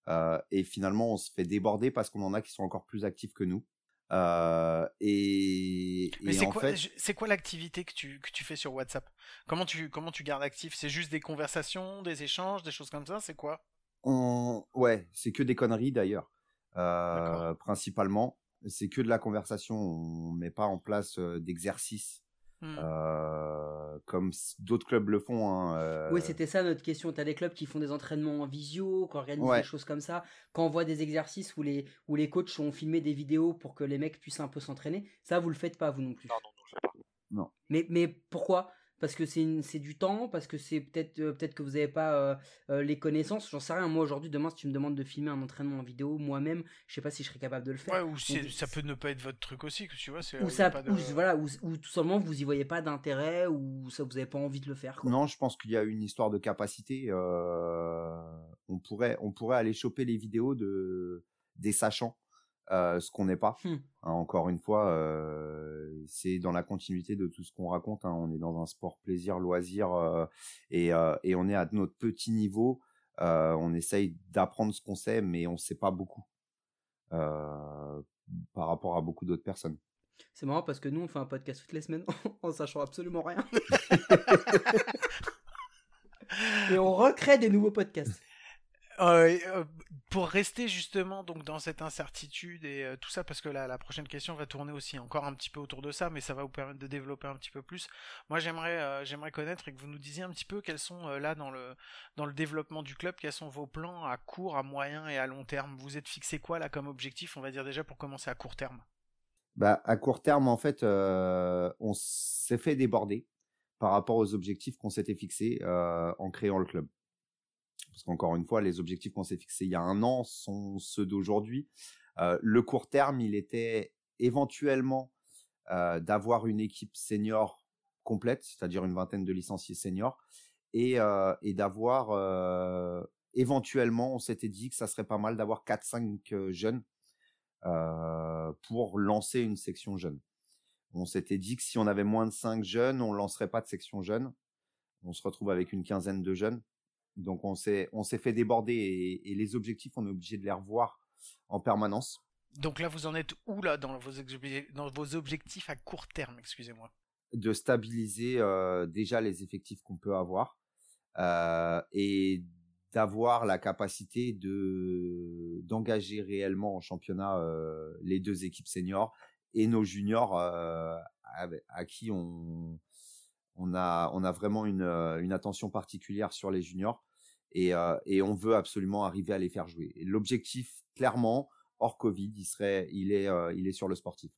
Euh, et finalement on se fait déborder parce qu'on en a qui sont encore plus actifs que nous. Euh, et, Mais c'est en quoi, fait, je- c'est quoi l'activité que tu, que tu fais sur WhatsApp? Comment tu, comment tu gardes actif? C'est juste des conversations, des échanges, des choses comme ça? C'est quoi? On... Ouais, c'est que des conneries d'ailleurs. Euh, principalement, c'est que de la conversation. On met pas en place euh, d'exercices Hmm. euh, comme d'autres clubs le font. Hein, euh, Oui, c'était ça notre question. T'as des clubs qui font des entraînements en visio, qui organisent Ouais. des choses comme ça, on voit des exercices où les, où les coachs ont filmé des vidéos pour que les mecs puissent un peu s'entraîner. Ça, vous le faites pas, vous non plus. Non, non, non, je pas. Mais, mais pourquoi Parce que c'est c'est du temps, parce que c'est peut-être euh, peut-être que vous n'avez pas euh, euh, les connaissances. J'en sais rien. Moi aujourd'hui, demain, si tu me demandes de filmer un entraînement en vidéo, moi-même, je sais pas si je serais capable de le faire. Ouais, ou Donc, ça peut ne pas être votre truc aussi, que tu vois. c'est- Ou ça, pas de- ou, voilà, ou, ou tout simplement vous y voyez pas d'intérêt, ou ça vous avez pas envie de le faire. quoi. Non, je pense qu'il y a une histoire de capacité. euh, on pourrait, on pourrait aller choper les vidéos de des sachants, euh, ce qu'on n'est pas. Hmm. Hein, encore une fois, euh, c'est dans la continuité de tout ce qu'on raconte. hein. On est dans un sport plaisir, loisir, euh, et, et on est à notre petit niveau. On essaye d'apprendre ce qu'on sait, mais on sait pas beaucoup par rapport à beaucoup d'autres personnes. C'est marrant parce que nous on fait un podcast toutes les semaines en sachant absolument rien. Et on recrée des nouveaux podcasts. Euh, euh, pour rester justement donc dans cette incertitude et euh, tout ça, parce que la, prochaine question va tourner aussi encore un petit peu autour de ça, mais ça va vous permettre de développer un petit peu plus. Moi, j'aimerais j'aimerais connaître et que vous nous disiez un petit peu quels sont là dans le dans le développement du club, quels sont vos plans à court, à moyen et à long terme. Vous êtes fixé quoi là comme objectif On va dire déjà pour commencer à court terme? Bah, à court terme, en fait, on s'est fait déborder par rapport aux objectifs qu'on s'était fixés en créant le club. Parce qu'encore une fois, les objectifs qu'on s'est fixés il y a un an sont ceux d'aujourd'hui. Euh, le court terme, il était éventuellement euh, d'avoir une équipe senior complète, c'est-à-dire une vingtaine de licenciés seniors, et, euh, d'avoir éventuellement, on s'était dit que ça serait pas mal d'avoir 4-5 jeunes pour lancer une section jeune. On s'était dit que si on avait moins de 5 jeunes, on lancerait pas de section jeune. On se retrouve avec une quinzaine de jeunes. Donc on s'est on s'est fait déborder et, et les objectifs, on est obligé de les revoir en permanence. Donc là, vous en êtes où là dans vos, dans vos objectifs à court terme Excusez-moi? de stabiliser euh, déjà les effectifs qu'on peut avoir euh, et d'avoir la capacité de d'engager réellement en championnat euh, les deux équipes seniors et nos juniors à, qui on on a on a vraiment une euh, une attention particulière sur les juniors et euh, et on veut absolument arriver à les faire jouer. L'objectif clairement hors Covid, il serait il est euh, il est sur le sportif.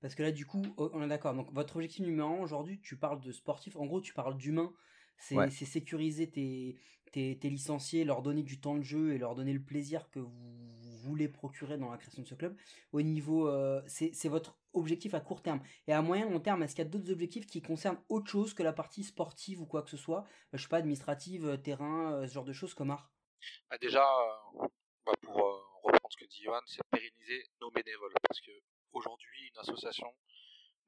Parce que là, du coup, oh, on est d'accord. Donc, votre objectif numéro un aujourd'hui, tu parles de sportif. En gros, tu parles d'humain. C'est Ouais. sécuriser tes, tes, tes licenciés, leur donner du temps de jeu et leur donner le plaisir que vous voulez procurer dans la création de ce club. Au niveau, euh, c'est c'est votre objectif à court terme. Et à moyen long terme, est-ce qu'il y a d'autres objectifs qui concernent autre chose que la partie sportive ou quoi que ce soit? Euh, Je sais pas, administrative, euh, terrain, euh, ce genre de choses comme art. Bah, déjà, euh, bah, pour reprendre ce que dit Johan, c'est pérenniser nos bénévoles. Parce que aujourd'hui, une association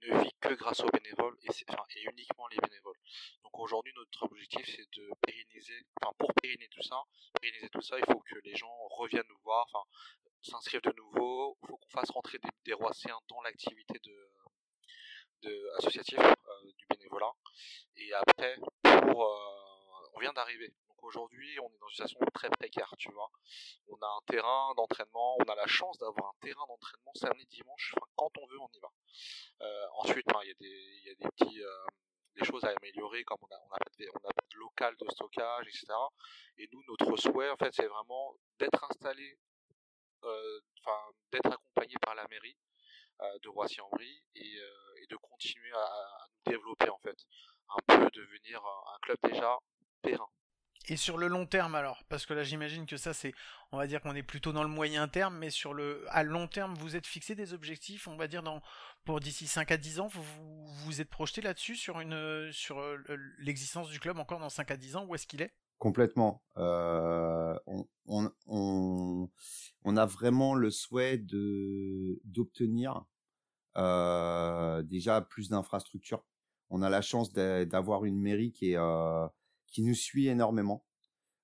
ne vit que grâce aux bénévoles et, enfin, et uniquement les bénévoles. Donc aujourd'hui, notre objectif, c'est de pérenniser, enfin, pour pérenniser tout ça, pérenniser tout ça, il faut que les gens reviennent nous voir, s'inscrivent de nouveau, il faut qu'on fasse rentrer des, des Roissiens dans l'activité de, associative euh, du bénévolat. Et après, euh, on vient d'arriver. Donc aujourd'hui, on est dans une situation très précaire, tu vois. On a un terrain d'entraînement, on a la chance d'avoir un terrain d'entraînement samedi, dimanche, enfin, quand on veut, on y va. Euh, ensuite, ben, il y a des, y petits, choses à améliorer, comme on a, pas de, on a pas de local de stockage, etc. Et nous, notre souhait, en fait, c'est vraiment d'être installé, d'être accompagné par la mairie euh, de Roissy-en-Brie et, euh, de continuer à, nous développer, en fait. Un peu devenir un, club déjà périn. Et sur le long terme alors, parce que là j'imagine que ça c'est, on va dire qu'on est plutôt dans le moyen terme, mais sur le, à long terme, vous êtes fixé des objectifs, on va dire dans, pour d'ici 5 à 10 ans, vous vous, vous êtes projeté là-dessus sur une, sur euh, l'existence du club encore dans 5 à 10 ans, où est-ce qu'il est? Complètement. Euh, on, a vraiment le souhait de d'obtenir euh, déjà plus d'infrastructures. On a la chance d'avoir une mairie qui euh, qui nous suit énormément,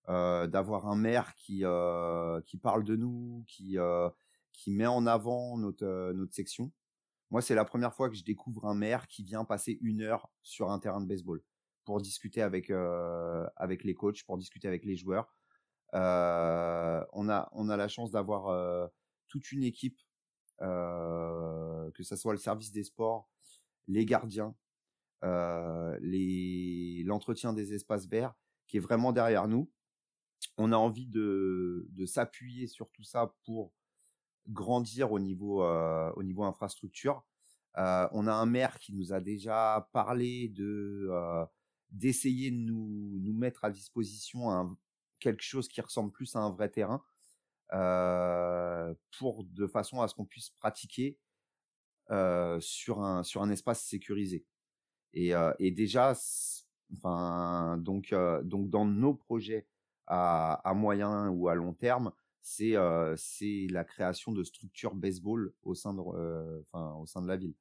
d'avoir un maire qui qui parle de nous, qui qui met en avant notre notre section. Moi, c'est la première fois que je découvre un maire qui vient passer une heure sur un terrain de baseball pour discuter avec avec les coachs, pour discuter avec les joueurs. Euh, on a on a la chance d'avoir toute une équipe, euh, que ce soit le service des sports, les gardiens, euh, l'entretien des espaces verts qui est vraiment derrière nous. On a envie de, de s'appuyer sur tout ça pour grandir au niveau euh, au niveau infrastructure. Euh, on a un maire qui nous a déjà parlé de euh, d'essayer de nous nous mettre à disposition un, quelque chose qui ressemble plus à un vrai terrain euh, pour de façon à ce qu'on puisse pratiquer euh, sur un sur un espace sécurisé. Et, euh, et déjà, enfin, donc, donc dans nos projets à, à, moyen ou à long terme, c'est c'est la création de structures baseball au sein de, enfin, au sein de la ville.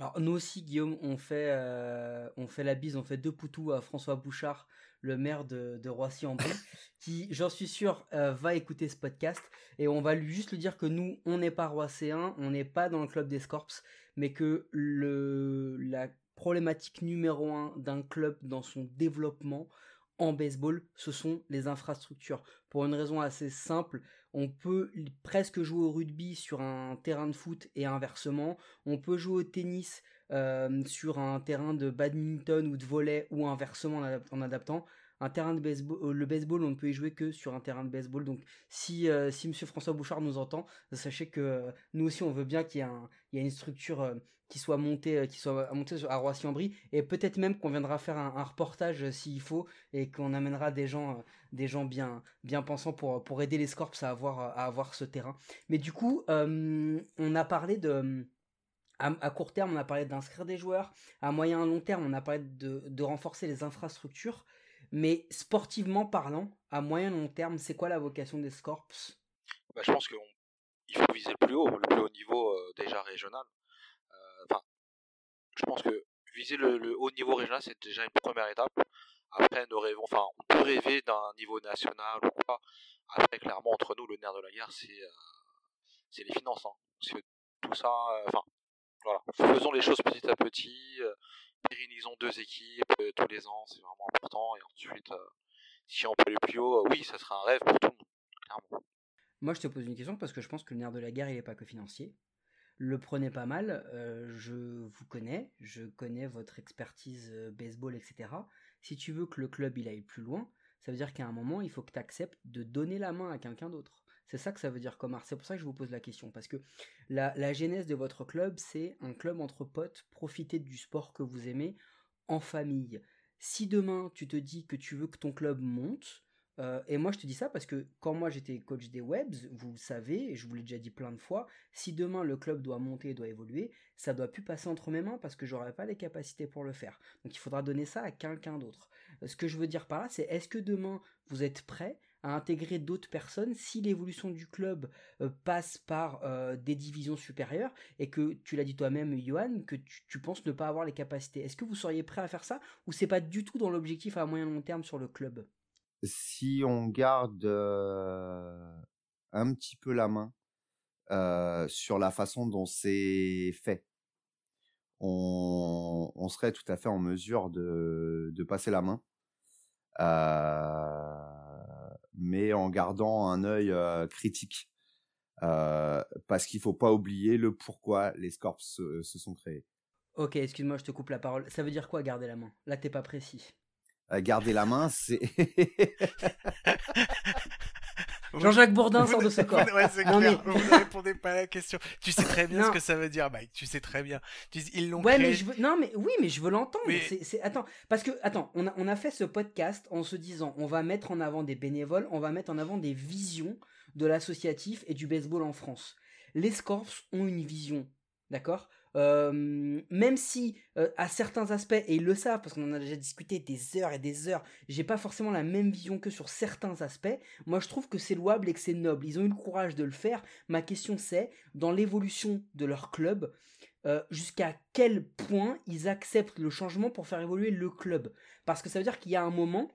Alors nous aussi, Guillaume, on fait, euh, on fait la bise, on fait deux poutous à François Bouchard, le maire de, de Roissy-en-Brie, qui, j'en suis sûr, euh, va écouter ce podcast. Et on va lui juste lui dire que nous, on n'est pas Roisséens, on n'est pas dans le club des Scorps, mais que le, la problématique numéro un d'un club dans son développement en baseball, ce sont les infrastructures. Pour une raison assez simple, on peut presque jouer au rugby sur un terrain de foot et inversement. On peut jouer au tennis euh, sur un terrain de badminton ou de volley ou inversement en, adaptant un terrain de baseball, euh, le baseball, on ne peut y jouer que sur un terrain de baseball. Donc, si, euh, si Monsieur François Bouchard nous entend, sachez que euh, nous aussi, on veut bien qu'il y ait, une structure qui soit montée, euh, soit montée à Roissy-en-Brie, et peut-être même qu'on viendra faire un, reportage euh, s'il faut, et qu'on amènera des gens, bien, pensants pour, aider les Scorps à avoir, à avoir ce terrain. Mais du coup, on a parlé de à, court terme, on a parlé d'inscrire des joueurs. À moyen et long terme, on a parlé de, renforcer les infrastructures. Mais sportivement parlant, à moyen long terme, c'est quoi la vocation des Scorps? Bah, Je pense qu'il faut viser le plus haut, le plus haut niveau euh, déjà régional. Enfin, euh, je pense que viser le, haut niveau régional, c'est déjà une première étape. Après, nous rêvons, enfin, on peut rêver d'un niveau national ou quoi. Après, clairement, entre nous, le nerf de la guerre, c'est euh, les finances. Hein. Parce que tout ça, euh, enfin, voilà, faisons les choses petit à petit pérennisons deux équipes euh, tous les ans, c'est vraiment important. Et ensuite, euh, si on peut aller plus haut, euh, oui, ça sera un rêve pour tout le monde. Moi, je te pose une question parce que je pense que le nerf de la guerre, il n'est pas que financier. Le prenez pas mal, euh, je vous connais, je connais votre expertise baseball, etc. Si tu veux que le club il aille plus loin, ça veut dire qu'à un moment, il faut que tu acceptes de donner la main à quelqu'un d'autre. C'est ça que ça veut dire Comar. C'est pour ça que je vous pose la question. Parce que la, la genèse de votre club, c'est un club entre potes, profiter du sport que vous aimez en famille. Si demain tu te dis que tu veux que ton club monte, euh, et moi je te dis ça parce que quand moi j'étais coach des webs, vous le savez, et je vous l'ai déjà dit plein de fois, si demain le club doit monter, doit évoluer, ça doit plus passer entre mes mains parce que j'aurais pas les capacités pour le faire. Donc il faudra donner ça à quelqu'un d'autre. Ce que je veux dire par là, c'est est-ce que demain vous êtes prêt à intégrer d'autres personnes si l'évolution du club euh, passe par euh, des divisions supérieures et que tu l'as dit toi-même Johan que tu, tu, penses ne pas avoir les capacités? Est-ce que vous seriez prêt à faire ça ou c'est pas du tout dans l'objectif à moyen long terme sur le club? Si on garde un petit peu la main sur la façon dont c'est fait on, serait tout à fait en mesure de, de passer la main mais en gardant un œil critique. Parce qu'il faut pas oublier le pourquoi les Scorps se, se sont créés. Ok, excuse-moi, je te coupe la parole. Ça veut dire quoi garder la main? Là, t'es pas précis. Euh, garder la main, c'est. Vous- Jean-Jacques Bourdin vous- sort de ce corps. Ouais, c'est Non, clair. mais- Vous ne répondez pas à la question. Tu sais très bien ce Non. que ça veut dire, Mike. Tu sais très bien. Tu- Ils l'ont Ouais, créé. mais je veux... non, mais oui, mais je veux l'entendre. Mais- attends, parce que attends, on a, on a fait ce podcast en se disant, on va mettre en avant des bénévoles, on va mettre en avant des visions de l'associatif et du baseball en France. Les Scorps ont une vision, d'accord? Euh, même si euh, à certains aspects et ils le savent parce qu'on en a déjà discuté des heures et des heures, j'ai pas forcément la même vision que sur certains aspects. Moi, je trouve que c'est louable et que c'est noble. Ils ont eu le courage de le faire. Ma question c'est, dans l'évolution de leur club, euh, jusqu'à quel point ils acceptent le changement pour faire évoluer le club? Parce que ça veut dire qu'il y a un moment,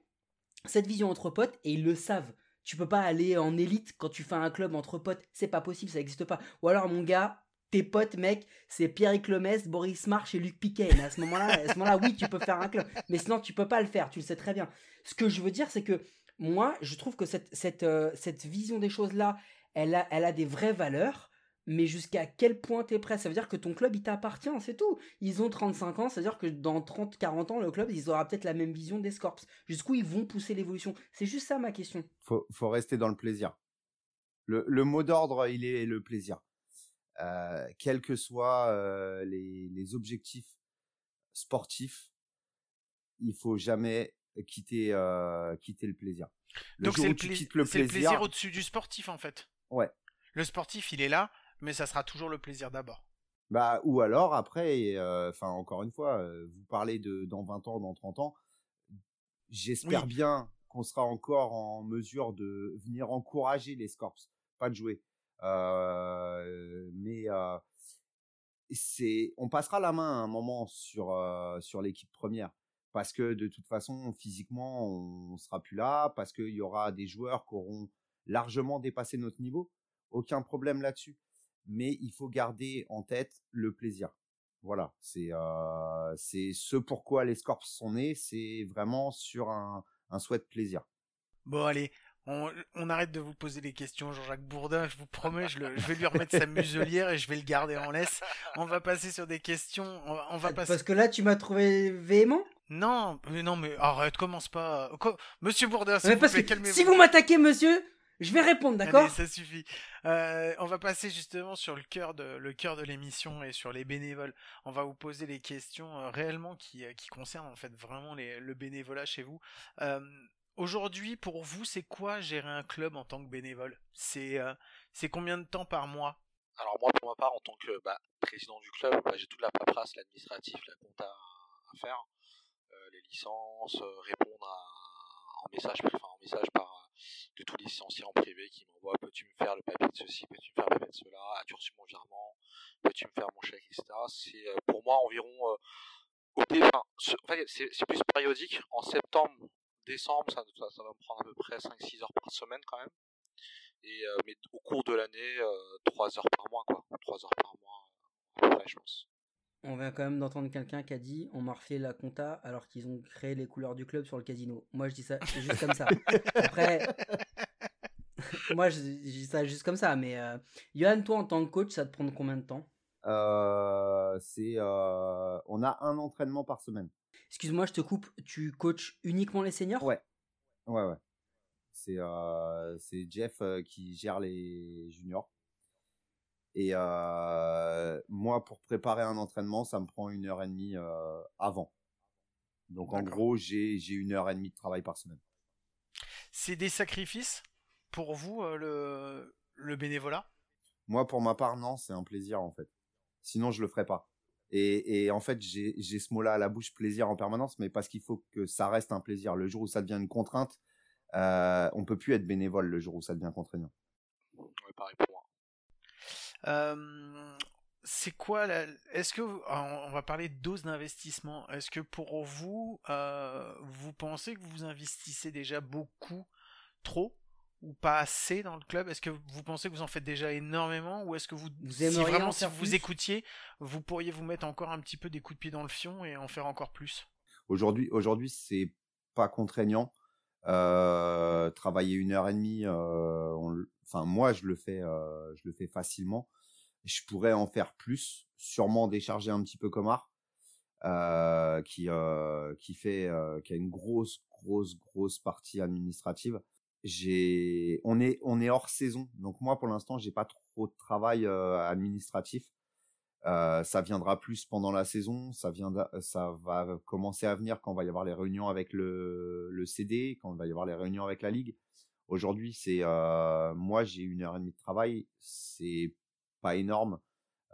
cette vision entre potes, et ils le savent. Tu peux pas aller en élite quand tu fais un club entre potes, c'est pas possible, ça n'existe pas. Ou alors, mon gars, tes potes, mec, c'est Pierre Lemès, Boris March et Luc Piquet. À ce moment-là, moment-là, oui, tu peux faire un club. Mais sinon, tu peux pas le faire, tu le sais très bien. Ce que je veux dire, c'est que moi, je trouve que cette, cette, euh, cette vision des choses-là, elle a, elle a des vraies valeurs. Mais jusqu'à quel point t'es prêt? Ça veut dire que ton club, il t'appartient, c'est tout. Ils ont 35 ans, ça veut dire que dans 30-40 ans, le club, ils aura peut-être la même vision des Scorps. Jusqu'où ils vont pousser l'évolution? C'est juste ça ma question. faut, faut rester dans le plaisir. Le, le mot d'ordre, il est le plaisir. Euh, quels que soient euh, les, les objectifs sportifs, il faut jamais quitter euh, quitter le plaisir. Le Donc c'est le, pla- plaisir, plaisir au-dessus du sportif en fait. Ouais. Le sportif, il est là, mais ça sera toujours le plaisir d'abord. bah ou alors après, euh, enfin encore une fois, euh, vous parlez de dans 20 ans, dans 30 ans, j'espère Oui. bien qu'on sera encore en mesure de venir encourager les Scorps, pas de jouer. Euh, mais euh, c'est, on passera la main à un moment sur euh, sur l'équipe première parce que de toute façon physiquement on sera plus là parce qu'il y aura des joueurs qui auront largement dépassé notre niveau. Aucun problème là-dessus. Mais il faut garder en tête le plaisir. Voilà, c'est euh, c'est ce pourquoi les Scorps sont nés. C'est vraiment sur un un souhait de plaisir. Bon, allez, on, on arrête de vous poser des questions, Jean-Jacques Bourdin. Je vous promets, je, le- je vais lui remettre sa muselière et je vais le garder en laisse. On va passer sur des questions. On va, on va passer. Parce que là, tu m'as trouvé véhément? Non, mais non, mais arrête, commence pas. Monsieur Bourdin, s'il vous plaît, calmez-vous. si vous m'attaquez, monsieur, je vais répondre, d'accord? ça suffit. Euh, on va passer justement sur le cœur de le cœur de l'émission et sur les bénévoles. On va vous poser les questions euh, réellement qui, euh, qui concernent en fait vraiment les, le bénévolat chez vous. Euh, Aujourd'hui, pour vous, c'est quoi gérer un club en tant que bénévole? C'est euh, c'est combien de temps par mois? Alors moi, pour ma part, en tant que bah, président du club, bah, j'ai toute la paperasse, l'administratif, la compta à faire, Euh, les licences, euh, répondre à, en message, enfin en message par de tous les licenciés en privé qui m'envoient peux-tu me faire le papier de ceci, peux-tu me faire le papier de cela, as-tu reçu mon virement, peux-tu me faire mon chèque, etc. C'est pour moi environ au enfin, c'est plus périodique. En septembre, décembre, ça, ça, ça va me prendre à peu près 5-6 heures par semaine quand même. Et, euh, mais au cours de l'année, euh, 3 heures par mois, quoi. 3 heures par mois, à peu près, je pense. On vient quand même d'entendre quelqu'un qui a dit on m'a refait la compta alors qu'ils ont créé les couleurs du club sur le casino. Moi je dis ça juste comme ça. Après, moi je, je dis ça juste comme ça. Mais euh... Johan, toi en tant que coach, ça te prend combien de temps? Euh, c'est, euh, on a un entraînement par semaine. Excuse-moi, je te coupe. Tu coaches uniquement les seniors? Ouais. Ouais, ouais. C'est euh, c'est Jeff euh, qui gère les juniors. Et euh, moi, pour préparer un entraînement, ça me prend une heure et demie euh, avant. Donc en gros, j'ai j'ai une heure et demie de travail par semaine. C'est des sacrifices pour vous euh, le le bénévolat? Moi, pour ma part, non, c'est un plaisir en fait. Sinon, je le ferais pas. Et, et en fait, j'ai ce mot-là à la bouche, plaisir en permanence, mais parce qu'il faut que ça reste un plaisir. Le jour où ça devient une contrainte, euh, on peut plus être bénévole le jour où ça devient contraignant. Ouais, pareil pour moi. Euh, c'est quoi la... Est-ce que vous- on on va parler de dose d'investissement Est-ce que pour vous, euh, vous pensez que vous investissez déjà beaucoup, trop? Ou pas assez dans le club? Est-ce que vous pensez que vous en faites déjà énormément ou est-ce que vous, Vous si aimeriez vraiment en si vous plus? écoutiez, vous pourriez vous mettre encore un petit peu des coups de pied dans le fion et en faire encore plus? Aujourd'hui, aujourd'hui, c'est pas contraignant. Euh, travailler une heure et demie, euh, on enfin moi je le fais, euh, je le fais facilement. Je pourrais en faire plus, sûrement décharger un petit peu Comar, euh, qui euh, qui fait, euh, qui a une grosse, grosse, grosse partie administrative. On est, hors saison. Donc moi, pour l'instant, j'ai pas trop de travail administratif. Euh, ça viendra plus pendant la saison, ça viendra, ça va commencer à venir quand va y avoir les réunions avec le, CD, quand va y avoir les réunions avec la ligue. Aujourd'hui, c'est euh, moi j'ai une heure et demie de travail, c'est pas énorme.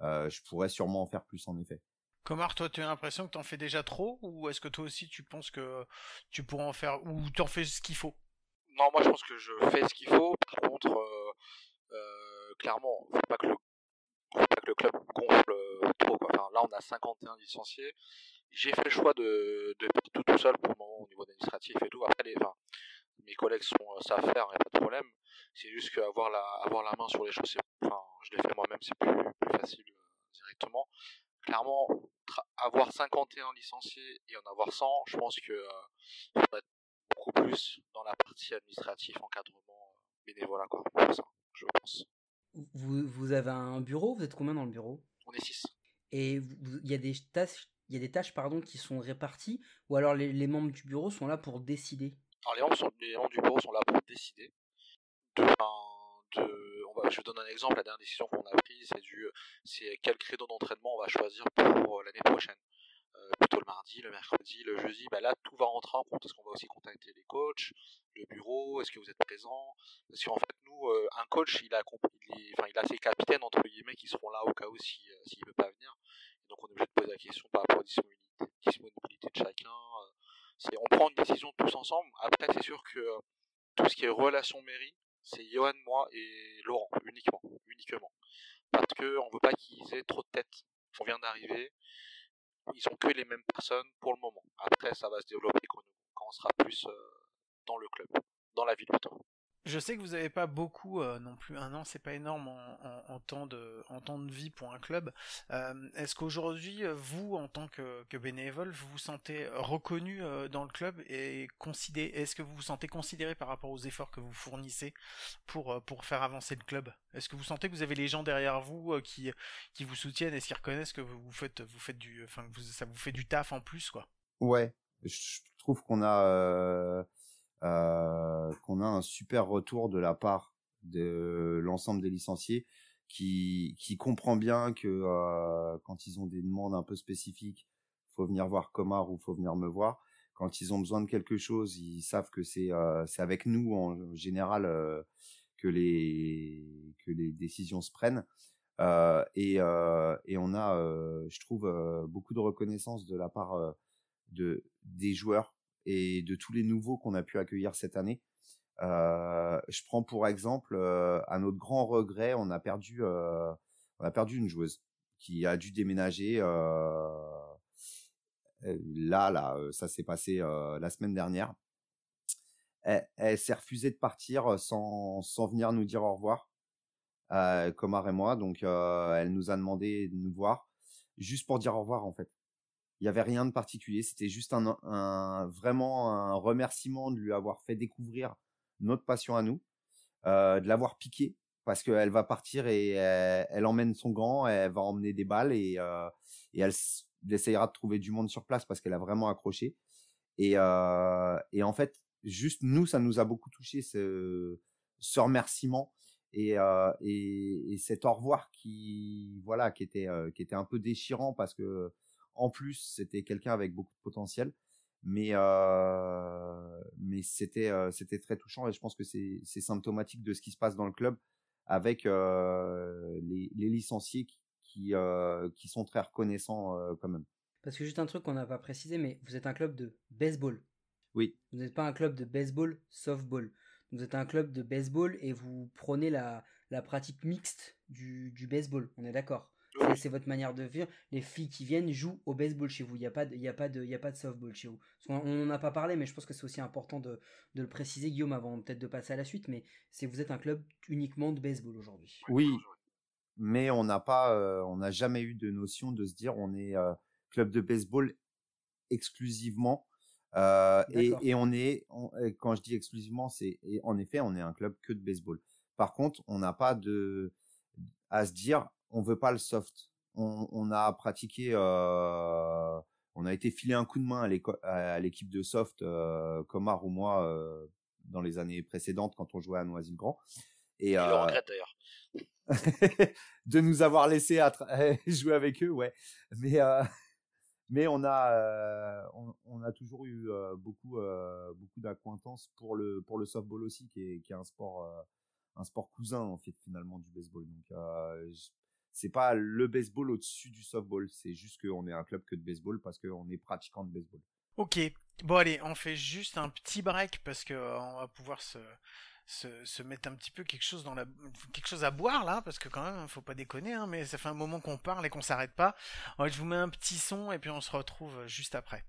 Euh, je pourrais sûrement en faire plus en effet. Comar, toi, tu as l'impression que tu en fais déjà trop, ou est-ce que toi aussi tu penses que tu pourras en faire, ou tu en fais ce qu'il faut? Non, moi je pense que je fais ce qu'il faut. Par contre, euh, euh, clairement, faut pas que le faut pas que le club gonfle euh, trop. Enfin, là, on a 51 licenciés. J'ai fait le choix de, tout tout seul pour le moment au niveau administratif et tout. Après, les, mes collègues sont, savent faire, il n'y a pas de problème. C'est juste qu'avoir la, avoir la main sur les choses, enfin, je l'ai fait moi-même, c'est plus, facile directement. Clairement, avoir 51 licenciés et en avoir 100, je pense que euh, faudrait beaucoup plus dans la partie administrative, encadrement, bénévolat, quoi, pour ça, je pense. Vous, vous avez un bureau? Vous êtes combien dans le bureau? On est 6. Et il y a des tâches, y a des tâches pardon, qui sont réparties ou alors les, les, membres du bureau sont là pour décider? Alors les membres, sont, les membres du bureau sont là pour décider. De, de, on va, je donne un exemple, la dernière décision qu'on a prise, c'est du c'est quel créneau d'entraînement on va choisir pour l'année prochaine. Euh, plutôt le mardi, le mercredi, le jeudi, bah là tout va rentrer en compte. Est-ce qu'on va aussi contacter les coachs, le bureau, est-ce que vous êtes présent? Parce qu'en fait nous, euh, un coach, il a, il, enfin, il a ses capitaines entre guillemets qui seront là au cas où s'il si, euh, s'il veut pas venir. Donc on est obligé de poser la question par rapport aux disponibilités, disponibilité de chacun. On prend une décision tous ensemble. Après c'est sûr que tout ce qui est relation mairie, c'est Johan, moi et Laurent uniquement, uniquement. Parce que on veut pas qu'ils aient trop de tête. On vient d'arriver, ils ont que les mêmes personnes pour le moment. Après, ça va se développer quand, on sera plus euh, dans le club, dans la ville plutôt. Je sais que vous n'avez pas beaucoup euh, non plus. Un an, c'est pas énorme en, temps de en temps de vie pour un club. Euh, Est-ce qu'aujourd'hui, vous, en tant que, bénévole, vous vous sentez reconnu euh, dans le club et considéré Est-ce que vous vous sentez considéré par rapport aux efforts que vous fournissez pour euh, pour faire avancer le club? Est-ce que vous sentez que vous avez les gens derrière vous euh, qui qui vous soutiennent et qui reconnaissent que vous faites vous faites du enfin ça vous fait du taf en plus quoi? Ouais, je trouve qu'on a euh, qu'on a un super retour de la part de l'ensemble des licenciés qui, comprend bien que euh, quand ils ont des demandes un peu spécifiques, faut venir voir Comar ou faut venir me voir. Quand ils ont besoin de quelque chose, ils savent que c'est euh, avec nous en général que les que décisions se prennent. Et, et on a, je trouve, beaucoup de reconnaissance de la part de des joueurs et de tous les nouveaux qu'on a pu accueillir cette année. Euh, je prends pour exemple, euh, à notre grand regret, on a perdu, euh, on a perdu une joueuse qui a dû déménager. là, là, ça s'est passé la semaine dernière. Elle, s'est refusée de partir sans, sans venir nous dire au revoir, Comar et moi. Donc, elle nous a demandé de nous voir juste pour dire au revoir en fait. Il y avait rien de particulier. C'était juste un, vraiment un remerciement de lui avoir fait découvrir notre passion à nous, euh, de l'avoir piqué parce qu'elle va partir et elle, emmène son gant, elle va emmener des balles et, euh, elle, essayera de trouver du monde sur place parce qu'elle a vraiment accroché. Et, euh, en fait, juste nous, ça nous a beaucoup touché ce, remerciement et, et, et cet au revoir qui voilà qui était qui était un peu déchirant parce que en plus, c'était quelqu'un avec beaucoup de potentiel, mais mais c'était c'était très touchant et je pense que c'est c'est symptomatique de ce qui se passe dans le club avec les, les licenciés qui qui, euh, qui sont très reconnaissants euh, quand même. Parce que juste un truc qu'on n'a pas précisé, mais vous êtes un club de baseball. Oui. Vous n'êtes pas un club de baseball, softball. Vous êtes un club de baseball et vous prenez la, la pratique mixte du, du baseball. On est d'accord c'est votre manière de vivre. Les filles qui viennent jouent au baseball chez vous. Il n'y a pas de, il y a pas de, il y a pas de softball chez vous. On n'en a pas parlé, mais je pense que c'est aussi important de, de le préciser, Guillaume, avant peut-être de passer à la suite. Mais c'est vous êtes un club uniquement de baseball aujourd'hui. Oui, mais on n'a pas, euh, on n'a jamais eu de notion de se dire on est euh, club de baseball exclusivement. Euh, et, et, on est, on, quand je dis exclusivement, c'est en effet, on est un club que de baseball. Par contre, on n'a pas de à se dire on veut pas le soft. On, on a pratiqué, euh, on a été filé un coup de main à l'équipe de soft, euh, Comar ou moi, euh, dans les années précédentes quand on jouait à Noisy-le-Grand. Et Je le euh, regrette d'ailleurs. de nous avoir laissé jouer avec eux, ouais. Mais euh, mais on a euh, on, on a toujours eu euh, beaucoup euh, beaucoup d'acquaintance pour le pour le softball aussi, qui est qui est un sport euh, un sport cousin en fait finalement du baseball. Donc euh, c'est pas le baseball au-dessus du softball, c'est juste qu'on est un club que de baseball parce qu'on est pratiquant de baseball. Ok, bon allez, on fait juste un petit break parce que euh, on va pouvoir se, se, mettre un petit peu quelque chose dans la quelque chose à boire là parce que quand même faut pas déconner hein, mais ça fait un moment qu'on parle et qu'on s'arrête pas. Je vous mets un petit son et puis on se retrouve juste après.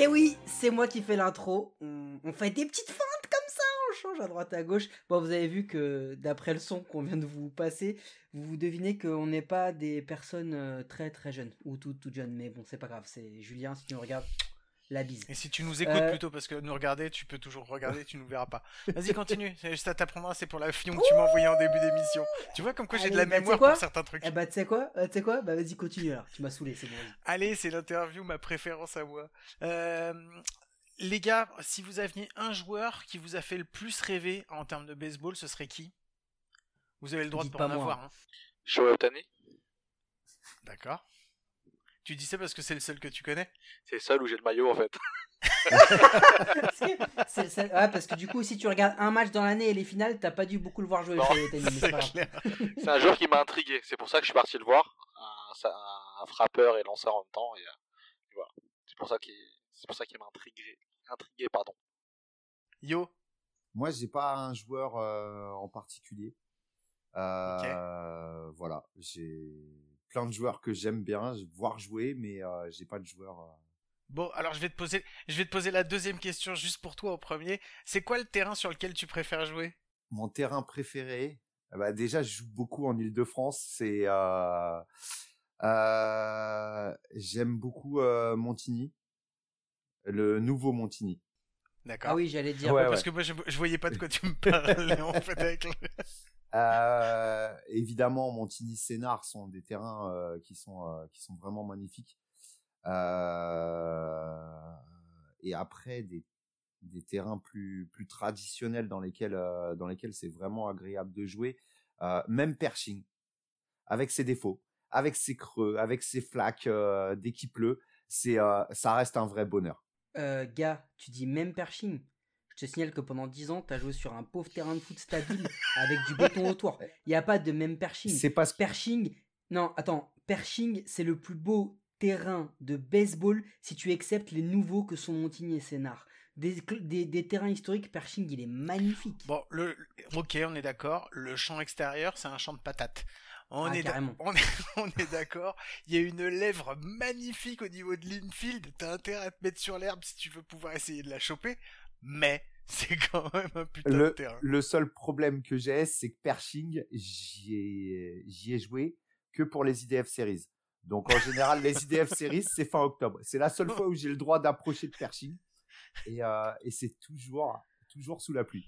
Et oui, c'est moi qui fais l'intro. On, fait des petites feintes comme ça, on change à droite à gauche. Bon, vous avez vu que d'après le son qu'on vient de vous passer, vous devinez qu'on n'est pas des personnes euh, très très jeunes ou toutes toutes jeunes. Mais bon, c'est pas grave. C'est Julien, si tu nous regardes, la bise. Et si tu nous écoutes Euh. plutôt parce que nous regarder, tu peux toujours regarder, tu nous verras pas. Vas-y, continue. C'est- Ça t'apprendra, c'est pour la fion que tu m'as envoyé en début d'émission. Tu vois comme quoi j'ai de Allez, la bah, mémoire pour certains trucs. Eh bah, tu sais quoi Euh, Tu sais quoi? Bah, vas-y, continue alors. Tu m'as saoulé, c'est bon. Allez, c'est l'interview, ma préférence à moi. Euh, les gars, si vous aviez un joueur qui vous a fait le plus rêver en termes de baseball, ce serait qui? Vous avez le droit Dites de pas en pas moi. avoir. Hein. Shohei D'accord. Tu dis ça parce que c'est le seul que tu connais? C'est le seul où j'ai le maillot en fait. Parce que, c'est- c'est- ouais, parce que du coup, si tu regardes un match dans l'année et les finales, t'as pas dû beaucoup le voir jouer. Non, c'est C'est pas grave. clair. C'est un joueur qui m'a intrigué. C'est pour ça que je suis parti le voir. Un, frappeur et lanceur en même temps. Et, euh, et voilà. C'est pour ça qu'il c'est pour ça qu'il m'a intrigué. Intrigué, pardon. Yo, Moi, j'ai pas un joueur euh, en particulier. Euh, Voilà, j'ai plein de joueurs que j'aime bien voir jouer, mais euh, j'ai pas de joueur. euh, bon, alors je vais te poser, je vais te poser la deuxième question juste pour toi au premier. C'est quoi le terrain sur lequel tu préfères jouer? Mon terrain préféré, eh ben, déjà, je joue beaucoup en Île-de-France. C'est, euh, euh, j'aime beaucoup euh, Montigny, le nouveau Montigny. D'accord. Ah oui, j'allais dire. Ouais, Parce que moi je, je voyais pas de quoi tu me parlais en fait avec le... Euh, évidemment, Montigny, Sénard sont des terrains euh, qui sont euh, qui sont vraiment magnifiques. Et après des des terrains plus plus traditionnels dans lesquels dans lesquels c'est vraiment agréable de jouer. Même Pershing, avec ses défauts, avec ses creux, avec ses flaques dès qu'il pleut, c'est ça reste un vrai bonheur. Gars, tu dis même Pershing? Je te signale que pendant 10 ans, t'as joué sur un pauvre terrain de foot stable avec du béton autour. Il n'y a pas de même Pershing. C'est pas Pershing, non, attends, Pershing, c'est le plus beau terrain de baseball si tu acceptes les nouveaux que sont Montigny et Sénard. Des, des, des terrains historiques, Pershing, il est magnifique. Bon, le, ok, on est d'accord. Le champ extérieur, c'est un champ de patates. On Ah, est on est, on est d'accord. Il y a une lèvre magnifique au niveau de l'infield. T'as intérêt à te mettre sur l'herbe si tu veux pouvoir essayer de la choper. Mais c'est quand même un putain de le, terrain. le seul problème que j'ai, c'est que Pershing, j'y ai, j'y ai joué que pour les IDF Series. Donc en général, les IDF Series, c'est fin octobre. C'est la seule fois où j'ai le droit d'approcher de Pershing. Et, euh, et c'est toujours, toujours sous la pluie.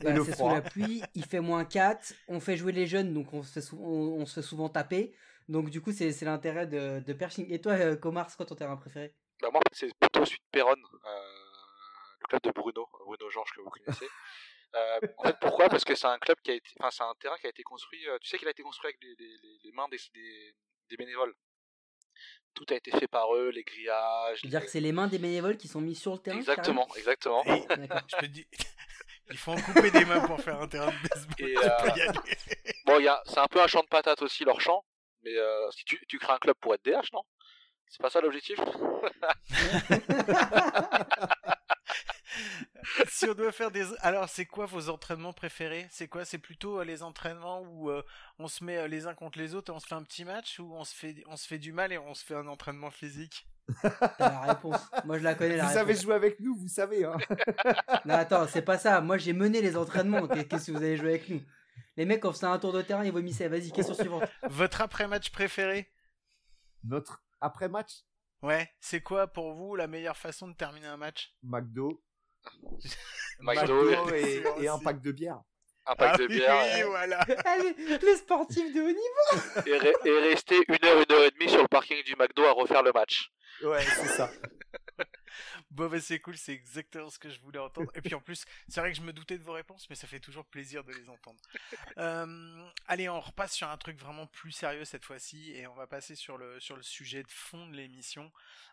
Et Bah, le c'est sous la pluie, il fait moins 4, on fait jouer les jeunes, donc on se fait, sou- on, on se fait souvent taper. Donc du coup, c'est c'est l'intérêt de, de Pershing. Et toi, euh, Comar, c'est quoi ton terrain préféré? Bah, moi, c'est plutôt de Péronne, euh, club de Bruno, Bruno Georges que vous connaissez. Euh, en fait, pourquoi? Parce que c'est un club qui a été, enfin, c'est un terrain qui a été construit. euh, tu sais qu'il a été construit avec les, les- les- les mains des, des, des bénévoles. Tout a été fait par eux, les grillages. C'est-à-dire les- que c'est les mains des bénévoles qui sont mises sur le terrain Exactement, exactement. Et D'accord. je te dire, il faut en couper des mains pour faire un terrain de baseball. Et, euh. Bon, il y a, c'est un peu un champ de patates aussi leur champ, mais euh, si tu, tu crées un club pour être DH, non? C'est pas ça l'objectif? si on doit faire des, alors c'est quoi vos entraînements préférés? C'est quoi? C'est plutôt euh, les entraînements où euh, on se met euh, les uns contre les autres et on se fait un petit match ou on se fait, on se fait du mal et on se fait un entraînement physique? T'as la réponse. Moi, je la connais, la Vous savez jouer avec nous, vous savez. Hein. Non, attends, c'est pas ça. Moi, j'ai mené les entraînements. Qu'est-ce que vous allez jouer avec nous? Les mecs, quand c'est un tour de terrain, ils vomissaient. Vas-y, question suivante. Votre après-match préféré? Notre après-match, Ouais, c'est quoi pour vous la meilleure façon de terminer un match? McDo, McDo, McDo et, un pack de bière. un pack Ah de bière oui, et- voilà. Allez, les sportifs de haut niveau. et, re- et rester une heure, une heure et demie sur le parking du McDo à refaire le match. Ouais, c'est ça. Bon, bah, c'est cool, c'est exactement ce que je voulais entendre. Et puis en plus, c'est vrai que je me doutais de vos réponses, mais ça fait toujours plaisir de les entendre. Euh, allez, on repasse sur un truc vraiment plus sérieux cette fois-ci, et on va passer sur le, sur le sujet de fond de l'émission.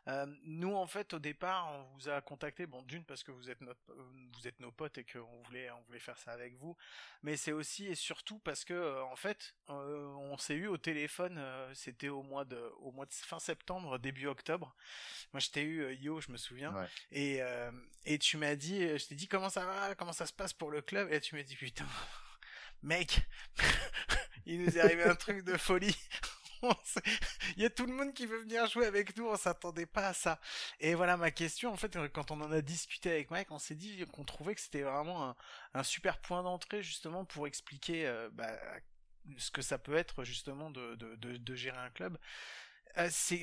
Euh, nous, en fait, au départ, on vous a contacté, bon, d'une, parce que vous êtes, notre, euh, vous êtes nos potes et qu'on voulait, on voulait faire ça avec vous, mais c'est aussi et surtout parce que, en fait, euh, on s'est eu au téléphone, c'était au mois de, au mois de fin septembre, début octobre. Moi, je t'ai eu, Yo, je me souviens. Ouais. Et, euh, et tu m'as dit, euh, je t'ai dit comment ça va, comment ça se passe pour le club, et tu m'as dit putain, mec, il nous est arrivé un truc de folie. Il y a tout le monde qui veut venir jouer avec nous, on s'attendait pas à ça. Et voilà ma question, en fait, euh, quand on en a discuté avec Mike, on s'est dit qu'on trouvait que c'était vraiment un, super point d'entrée justement pour expliquer bah, ce que ça peut être justement de, gérer un club.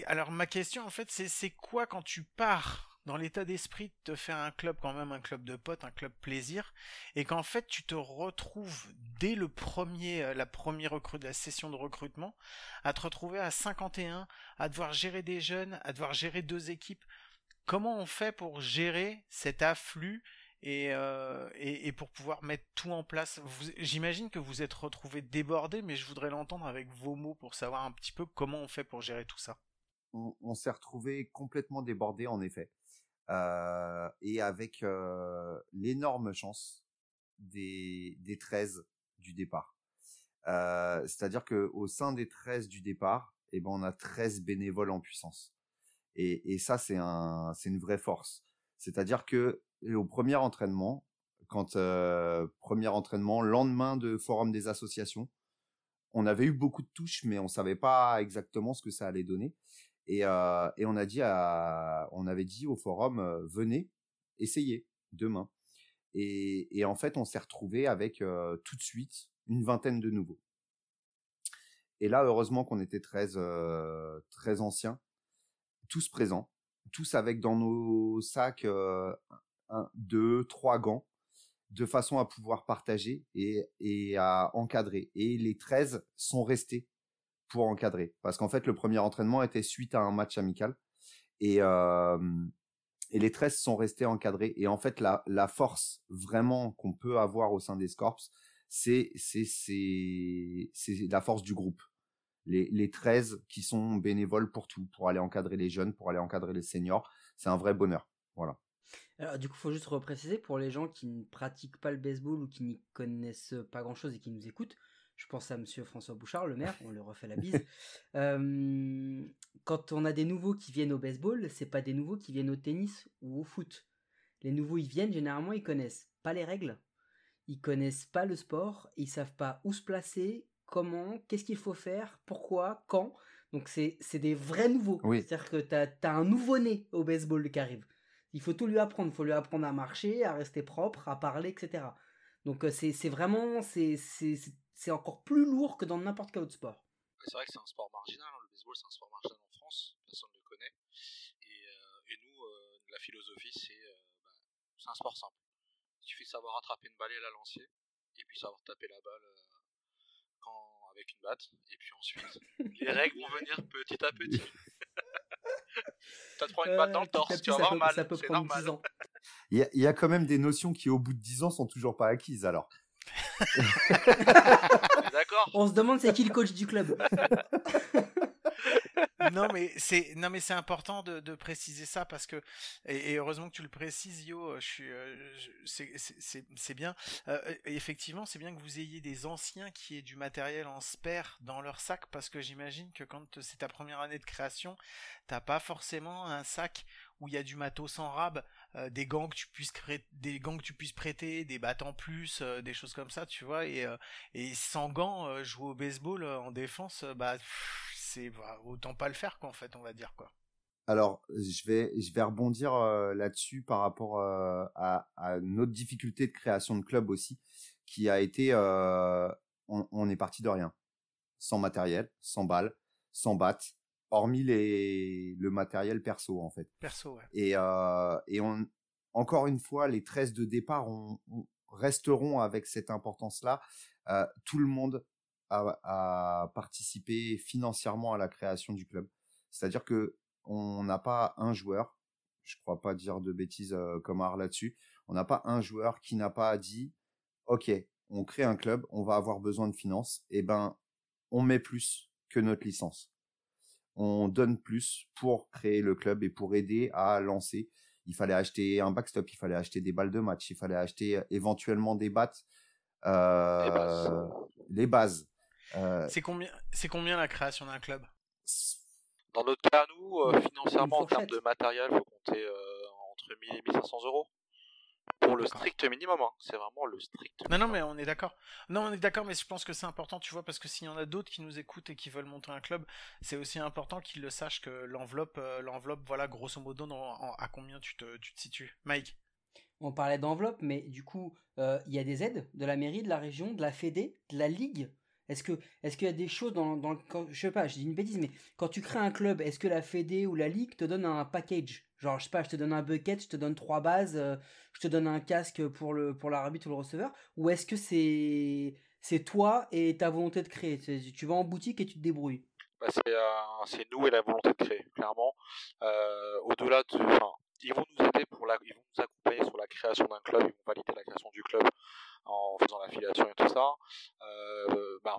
Alors ma question en fait c'est quoi quand tu pars dans l'état d'esprit de te faire un club quand même un club de potes un club plaisir et qu'en fait tu te retrouves dès le premier euh, la première la session de recrutement à te retrouver à 51 à devoir gérer des jeunes à devoir gérer deux équipes comment on fait pour gérer cet afflux et, euh, pour pouvoir mettre tout en place? J'imagine que vous êtes retrouvé débordé, mais je voudrais l'entendre avec vos mots pour savoir un petit peu comment on fait pour gérer tout ça. On, s'est retrouvé complètement débordé en effet, Euh, et avec euh, l'énorme chance des, des 13 du départ. Euh, C'est-à-dire que au sein des 13 du départ, eh ben on a 13 bénévoles en puissance. Et, et ça c'est un c'est une vraie force. C'est-à-dire que au premier entraînement, quand euh, premier entraînement, lendemain de forum des associations, on avait eu beaucoup de touches, mais on savait pas exactement ce que ça allait donner. Et, euh, et on a dit on avait dit au forum, euh, venez, essayez demain. Et, en fait, on s'est retrouvé avec euh, tout de suite une vingtaine de nouveaux. Et là, heureusement qu'on était très, euh, très anciens, tous présents, tous avec dans nos sacs euh, un, deux, trois gants, de façon à pouvoir partager et, et à encadrer. Et les 13 sont restés pour encadrer. Parce qu'en fait, le premier entraînement était suite à un match amical. Et, et les 13 sont restés encadrés. Et en fait, la, la force vraiment qu'on peut avoir au sein des Scorps, c'est la force du groupe. Les, les 13 qui sont bénévoles pour tout, pour aller encadrer les jeunes, pour aller encadrer les seniors, c'est un vrai bonheur. Voilà. Alors, du coup, faut juste repréciser pour les gens qui ne pratiquent pas le baseball ou qui n'y connaissent pas grand chose et qui nous écoutent. Je pense à monsieur François Bouchard, le maire, on lui refait la bise. Euh, quand on a des nouveaux qui viennent au baseball, c'est pas des nouveaux qui viennent au tennis ou au foot. Les nouveaux, ils viennent, généralement, ils connaissent pas les règles, ils connaissent pas le sport, ils savent pas où se placer, comment, qu'est-ce qu'il faut faire, pourquoi, quand. Donc, c'est c'est des vrais nouveaux. Oui. C'est-à-dire que t'as as un nouveau-né au baseball qui arrive. Il faut tout lui apprendre. Il faut lui apprendre à marcher, à rester propre, à parler, etc. Donc euh, c'est c'est vraiment, c'est c'est- encore plus lourd que dans n'importe quel autre sport. C'est vrai que c'est un sport marginal, hein, le baseball c'est un sport marginal en France, personne ne le connaît. Et, euh, et nous, euh, la philosophie c'est euh, bah, c'est un sport simple. Il suffit de savoir attraper une balle et la lancer, et puis savoir taper la balle euh, quand, avec une batte, et puis ensuite les règles vont venir petit à petit. T'as te prends une balle dans le torse, tu vas avoir mal, ça peut c'est prendre normal. 10 ans. Il y a, il y a quand même des notions qui, au bout de 10 ans, sont toujours pas acquises, alors. On est D'accord On se demande c'est qui le coach du club. non mais c'est non mais c'est important de, préciser ça parce que et, heureusement que tu le précises Yo je suis euh, c'est c'est- bien. Euh, effectivement c'est bien que vous ayez des anciens qui aient du matériel en spare dans leur sac parce que j'imagine que quand c'est ta première année de création t'as pas forcément un sac où il y a du matos en rab euh, des gants que tu puisses des gants que tu puisses prêter des battes en plus des choses comme ça tu vois et et sans gants jouer au baseball en défense bah c'est bah, autant pas le faire quoi en fait on va dire quoi Alors, je vais, je vais rebondir euh, là-dessus par rapport euh, à, à notre difficulté de création de club aussi, qui a été, euh, on, on est parti de rien, sans matériel, sans balles, sans battes, hormis les, le matériel perso en fait. perso ouais Et, et on, encore une fois, les 13 de départ ont- resteront avec cette importance-là. Tout le monde a participé financièrement à la création du club. C'est-à-dire que on n'a pas un joueur, je crois pas dire de bêtises euh, comme Art là-dessus, on n'a pas un joueur qui n'a pas dit, ok, on crée un club, on va avoir besoin de finances, et ben, on met plus que notre licence. On donne plus pour créer le club et pour aider à lancer. Il fallait acheter un backstop, il fallait acheter des balles de match, il fallait acheter euh, éventuellement des battes, euh, Les bases. les bases. Euh, C'est combien, c'est combien la création d'un club? Dans notre cas, nous, euh, financièrement, en termes de matériel, faut compter euh, entre 1000 et 1500 euros. Pour le strict minimum, hein. c'est vraiment le strict Non, non, minimum. mais on est d'accord. Non, on est d'accord, mais je pense que c'est important, tu vois, parce que s'il y en a d'autres qui nous écoutent et qui veulent monter un club, c'est aussi important qu'ils le sachent que l'enveloppe, euh, l'enveloppe, voilà, grosso modo, dans- en- à combien tu te, tu te situes. Mike? On parlait d'enveloppe, mais du coup, euh, il y a des aides de la mairie, de la région, de la Fédé, de la Ligue? Est-ce que, est-ce qu'il y a des choses dans, dans quand- je sais pas, je dis une bêtise, mais quand tu crées un club, est-ce que la Fédé ou la Ligue te donne un package? Genre, je sais pas, je te donne un bucket, je te donne trois bases, euh, je te donne un casque pour le, pour l'arbitre ou le receveur, ou est-ce que c'est, toi et ta volonté de créer? Tu vas en boutique et tu te débrouilles. Bah, c'est, euh, c'est nous et la volonté de créer, clairement. Euh, au-delà de, enfin, ils vont nous aider pour la, ils vont nous accompagner sur la création d'un club, ils vont valider la création du club en faisant l'affiliation et tout ça. Euh, bah,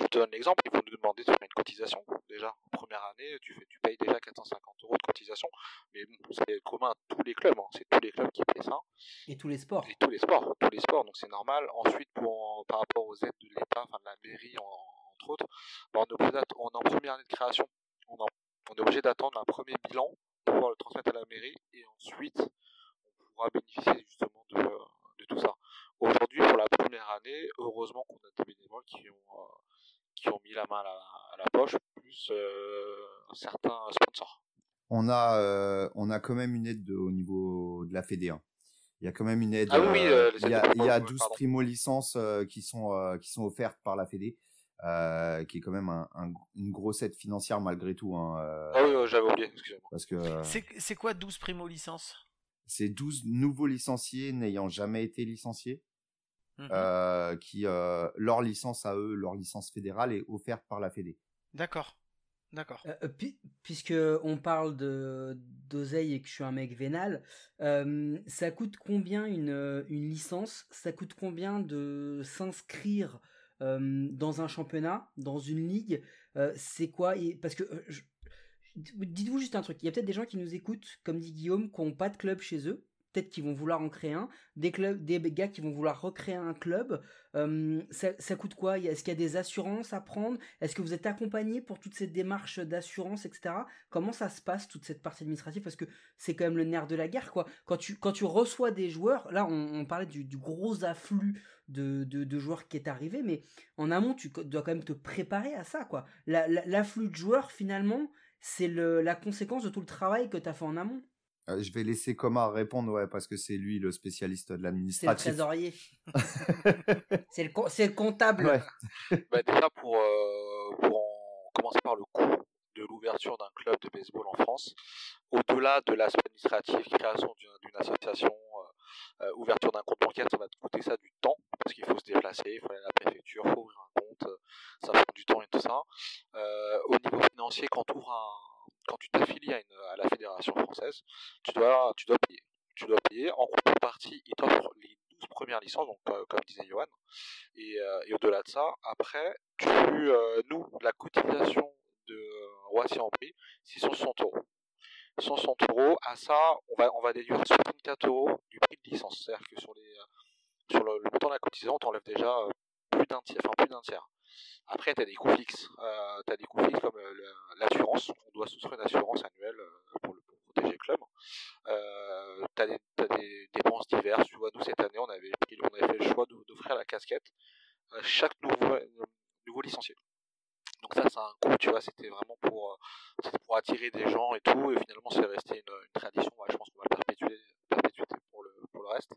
je te donne l'exemple, ils vont nous demander de faire une cotisation. Déjà, en première année, tu fais, tu payes déjà 450 euros de cotisation. Mais bon, c'est commun à tous les clubs, hein. c'est tous les clubs qui paient ça. Et tous les sports. Et tous les sports, tous les sports, donc c'est normal. Ensuite, pour, par rapport aux aides de l'État, enfin de la mairie en- entre autres, bah, on, est on est en première année de création, on, en- on est obligé d'attendre un premier bilan pour pouvoir le transmettre à la mairie et ensuite on pourra bénéficier justement de, de tout ça. Aujourd'hui, pour la première année, heureusement qu'on a des bénévoles qui ont, euh, qui ont mis la main à la, à la poche, plus euh, certains sponsors. on a euh, on a quand même une aide de- au niveau de la Fédé. hein. Il y a quand même une aide. Ah oui, euh, euh, il y a, il y a football, 12 pardon. primo licences euh, qui sont euh, qui sont offertes par la Fédé, euh, qui est quand même un, un- une grosse aide financière malgré tout. Hein, euh, Ah oui, euh, j'avais oublié, excusez-moi. Parce que C'est, c'est quoi 12 primo licences? c'est 12 nouveaux licenciés n'ayant jamais été licenciés, Mhm. euh, qui euh, leur licence à eux, leur licence fédérale est offerte par la Fédé. D'accord. D'accord. Euh, euh, puisque on parle de d'oseille et que je suis un mec vénal, euh, ça coûte combien une, une licence? Ça coûte combien de s'inscrire euh, dans un championnat, dans une ligue? Euh, C'est quoi? Et- Parce que euh, dites-vous juste un truc. Il y a peut-être des gens qui nous écoutent, comme dit Guillaume, qui n'ont pas de club chez eux. Peut-être qu'ils vont vouloir en créer un. Des clubs, des gars qui vont vouloir recréer un club. Euh, ça, coûte quoi? Est-ce qu'il y a des assurances à prendre? Est-ce que vous êtes accompagné pour toutes ces démarches d'assurance, etc. Comment ça se passe toute cette partie administrative? Parce que c'est quand même le nerf de la guerre, quoi. Quand tu quand tu reçois des joueurs, là on, parlait du, gros afflux de, de, joueurs qui est arrivé, mais en amont tu dois quand même te préparer à ça, quoi. La- la- L'afflux de joueurs finalement, c'est la conséquence de tout le travail que tu as fait en amont. Euh, je vais laisser Comar répondre, ouais, parce que c'est lui le spécialiste de C'est le l'administratif. trésorier. c'est le, co- c'est le comptable. Ouais. Bah, déjà pour, euh, pour en commencer par le coût de l'ouverture d'un club de baseball en France, au-delà de l'aspect administratif, création d'une d'une association, euh, euh, ouverture d'un compte bancaire, ça va te coûter ça du temps, parce qu'il faut se déplacer, il faut aller à la préfecture, il faut ouvrir un compte, ça prend du temps et tout ça. Euh, au niveau financier, quand, tu ouvres un, quand tu t'affilies à, la fédération française, tu dois, tu dois payer. Tu dois payer. En contrepartie, ils t'offrent les 12 premières licences, donc euh, comme disait Johan. Et, euh, et au-delà de ça, après, tu, euh, nous, la cotisation de Roissy en prix, c'est 160 euros. 160 euros, à ça, on va, déduire 64 euros du prix de licence. C'est-à-dire que sur, le, le montant de la cotisation, on t'enlève déjà plus d'un tiers. Après, tu as des coûts fixes. Euh, tu as des coûts fixes comme euh, l'assurance. On doit souscrire une assurance annuelle euh, pour, le, protéger le club. Euh, tu as, des, dépenses diverses. Tu vois, nous, cette année, on avait, pris- on avait fait le choix d'offrir la casquette à chaque nouveau, nouveau licencié. Donc ça, c'est un coût, tu vois, c'était vraiment pour, pour attirer des gens et tout, et finalement, c'est resté une, tradition, je pense qu'on va perpétuer, perpétuer pour le, pour le reste.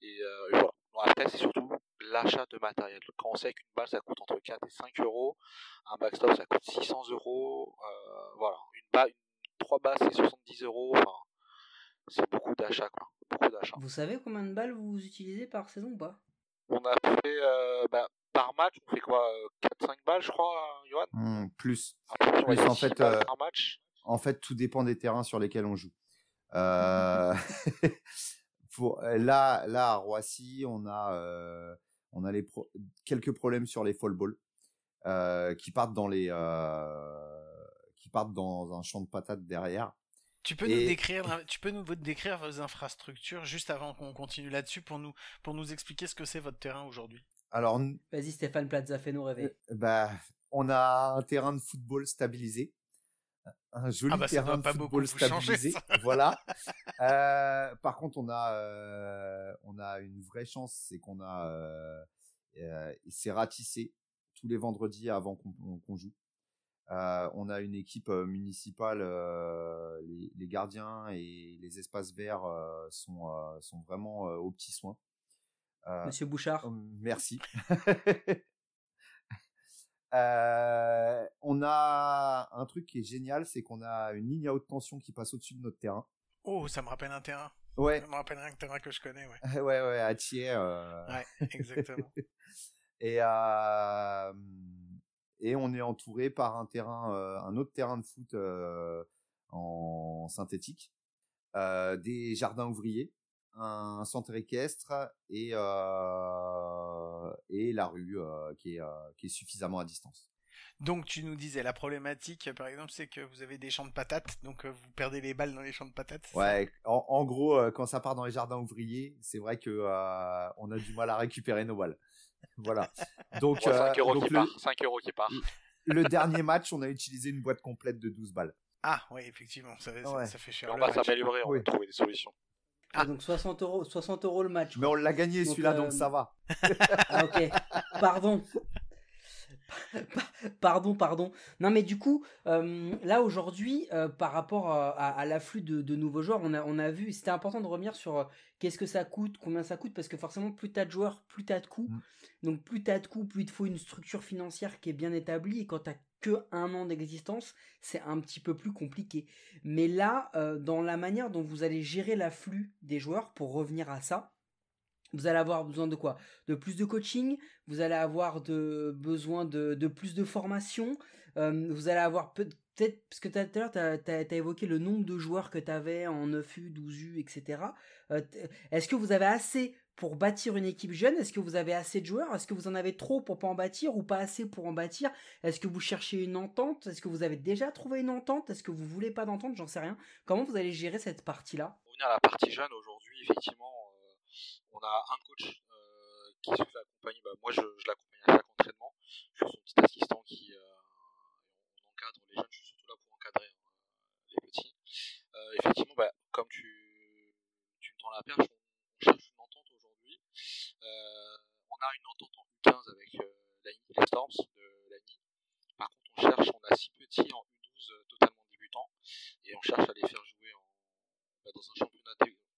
Et, voilà. Après, c'est surtout l'achat de matériel. Quand on sait qu'une balle, ça coûte entre 4 et 5 euros, un backstop, ça coûte 600 euros, euh, voilà. Une balle, une, trois balles, c'est 70 euros, enfin, c'est beaucoup d'achats, quoi. Beaucoup d'achats. Vous savez combien de balles vous utilisez par saison ou pas? On a fait, euh, bah, par match, on fait quoi euh, 4-5 balles, je crois, Johan? Hmm, plus. Plus, en 6 fait, euh, par match. En fait, tout dépend des terrains sur lesquels on joue. Euh, pour, là, là, à Roissy, on a, euh, on a les pro- quelques problèmes sur les fall balls euh, qui partent dans les, euh, qui partent dans un champ de patates derrière. Tu peux Et- nous décrire, tu peux nous décrire vos infrastructures juste avant qu'on continue là-dessus pour nous, pour nous expliquer ce que c'est votre terrain aujourd'hui? Alors, Vas-y Stéphane Plaza, fais-nous rêver. bah, on a un terrain de football stabilisé. Un joli Ah bah, ça terrain de pas beaucoup football changer, stabilisé. voilà. Euh, par contre, on a, euh, on a une vraie chance, c'est qu'on a, euh, euh, c'est ratissé tous les vendredis avant qu'on joue. Euh, on a une équipe euh, municipale, euh, les, les gardiens et les espaces verts euh, sont, euh, sont vraiment euh, aux petits soins. Euh, Monsieur Bouchard. Merci. Euh, on a un truc qui est génial, c'est qu'on a une ligne à haute tension qui passe au-dessus de notre terrain. Oh, ça me rappelle un terrain. Ouais, Ça me rappelle un terrain que je connais, ouais. ouais, ouais, à Thiers. euh, Ouais, exactement. et euh, et on est entouré par un terrain, un autre terrain de foot en synthétique, des jardins ouvriers, un centre équestre et euh, et la rue euh, qui est euh, qui est suffisamment à distance. Donc tu nous disais la problématique, par exemple, c'est que vous avez des champs de patates, donc euh, vous perdez les balles dans les champs de patates. Ouais, en, en gros, euh, quand ça part dans les jardins ouvriers, c'est vrai que euh, on a du mal à récupérer nos balles. Voilà. Donc, Bon, 5 euh, euros donc qui le, part. 5 euros qui part. le dernier match, on a utilisé une boîte complète de 12 balles. Ah, oui, effectivement, ça, Ouais. fait cher. on va s'améliorer, on Oui. va trouver des solutions. Ah. Donc 60 euros, 60 euros le match. Mais on l'a gagné Donc, celui-là, euh, donc ça va. Ah ok, pardon. Pardon, pardon. Non mais du coup, euh, là aujourd'hui, euh, par rapport à, à- à l'afflux de, de nouveaux joueurs, on a, on a vu, c'était important de revenir sur euh, qu'est-ce que ça coûte, combien ça coûte, parce que forcément, plus t'as de joueurs, plus t'as de coûts. Mm. Donc plus t'as de coûts, plus il te faut une structure financière qui est bien établie, et quand t'as que un an d'existence, c'est un petit peu plus compliqué. Mais là, euh, dans la manière dont vous allez gérer l'afflux des joueurs, pour revenir à ça, vous allez avoir besoin de quoi? De plus de coaching, vous allez avoir de, besoin de, de plus de formation, vous allez avoir peut- peut-être, parce que tout à l'heure, tu as, évoqué le nombre de joueurs que tu avais en 9U, 12U, etc. Est-ce que vous avez assez pour bâtir une équipe jeune? Est-ce que vous avez assez de joueurs? Est-ce que vous en avez trop pour pas en bâtir ou pas assez pour en bâtir? Est-ce que vous cherchez une entente? Est-ce que vous avez déjà trouvé une entente? Est-ce que vous voulez pas d'entente? J'en sais rien. Comment vous allez gérer cette partie-là? Pour revenir à la partie jeune, aujourd'hui, effectivement, on a un coach euh, qui se fait accompagner. Bah, moi, je, l'accompagne à chaque entraînement. Je suis son petit assistant qui euh, encadre les jeunes. Je suis surtout là pour encadrer hein, les petits. Euh, effectivement, bah, comme tu, tu me tends la perche, on, cherche une entente aujourd'hui. Euh, on a une entente en U15 avec euh, l'ANI, les Storms de l'ANI. Par contre, on cherche, on a six petits en U12 euh, totalement débutants et on cherche à les faire jouer en, bah, dans un championnat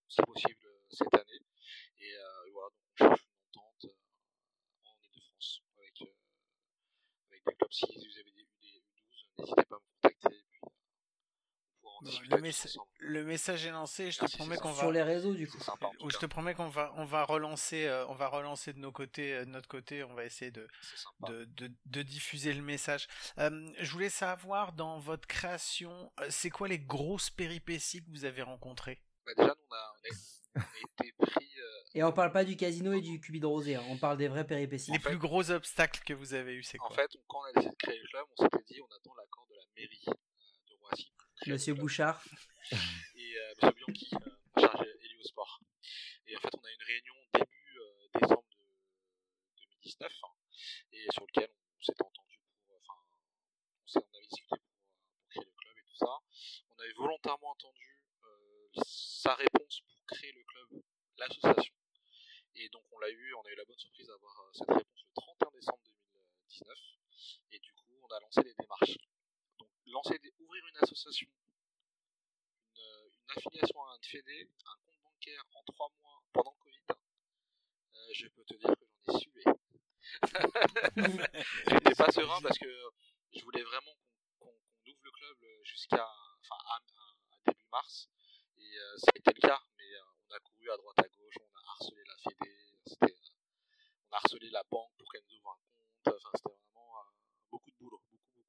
si possible euh, cette année. Et euh, voilà, donc on cherche une entente euh, en Ile-de-France avec, euh, avec des clubs. Si vous avez des, des U12, n'hésitez pas à me contacter. Et Bon, discuter le, messa- le message est lancé. Je te Merci, promets c'est qu'on va Sur les réseaux, du coup. Sympa. Ou je te promets qu'on va on va relancer euh, on va relancer de nos côtés euh, de notre côté on va essayer de de, de, de diffuser le message. Euh, je voulais savoir dans votre création euh, c'est quoi les grosses péripéties que vous avez rencontrées? Bah, déjà, on a, on a- on a été pris. Et on parle pas du casino et du cubi de rosé, hein. on parle des vraies péripéties. Les fait- plus gros obstacles que vous avez eu c'est En quoi fait, on- quand on a décidé de créer le club, on s'était dit on attend l'accord de la mairie euh, de Roissy. Monsieur. Bouchard. et euh, Monsieur Bianchi, euh, chargé Héliosport. Et en fait, on a eu une réunion début euh, décembre de 2019, hein, et sur lequel on s'était entendu pour, enfin, on, s'est- on avait discuté pour, pour créer le club et tout ça. On avait volontairement entendu euh, sa réponse pour créer le club, l'association. Et donc, on l'a eu, on a eu la bonne surprise d'avoir euh, cette réponse le 31 décembre 2019. Et du coup, on a lancé les démarches. Donc, lancer des, ouvrir une association une, une affiliation à un fédé, un compte bancaire en trois mois pendant le Covid, euh, je peux te dire que j'en ai sué. J'étais pas serein parce que je voulais vraiment qu'on ouvre le club jusqu'à enfin, à, début mars. Et euh, ça a été le cas. Mais euh, on a couru à droite à gauche, on harcelé la Fédé, c'était, on a harcelé la banque pour qu'elle nous ouvre un compte. Enfin, c'était vraiment euh, beaucoup de boulot, beaucoup, beaucoup de boulot.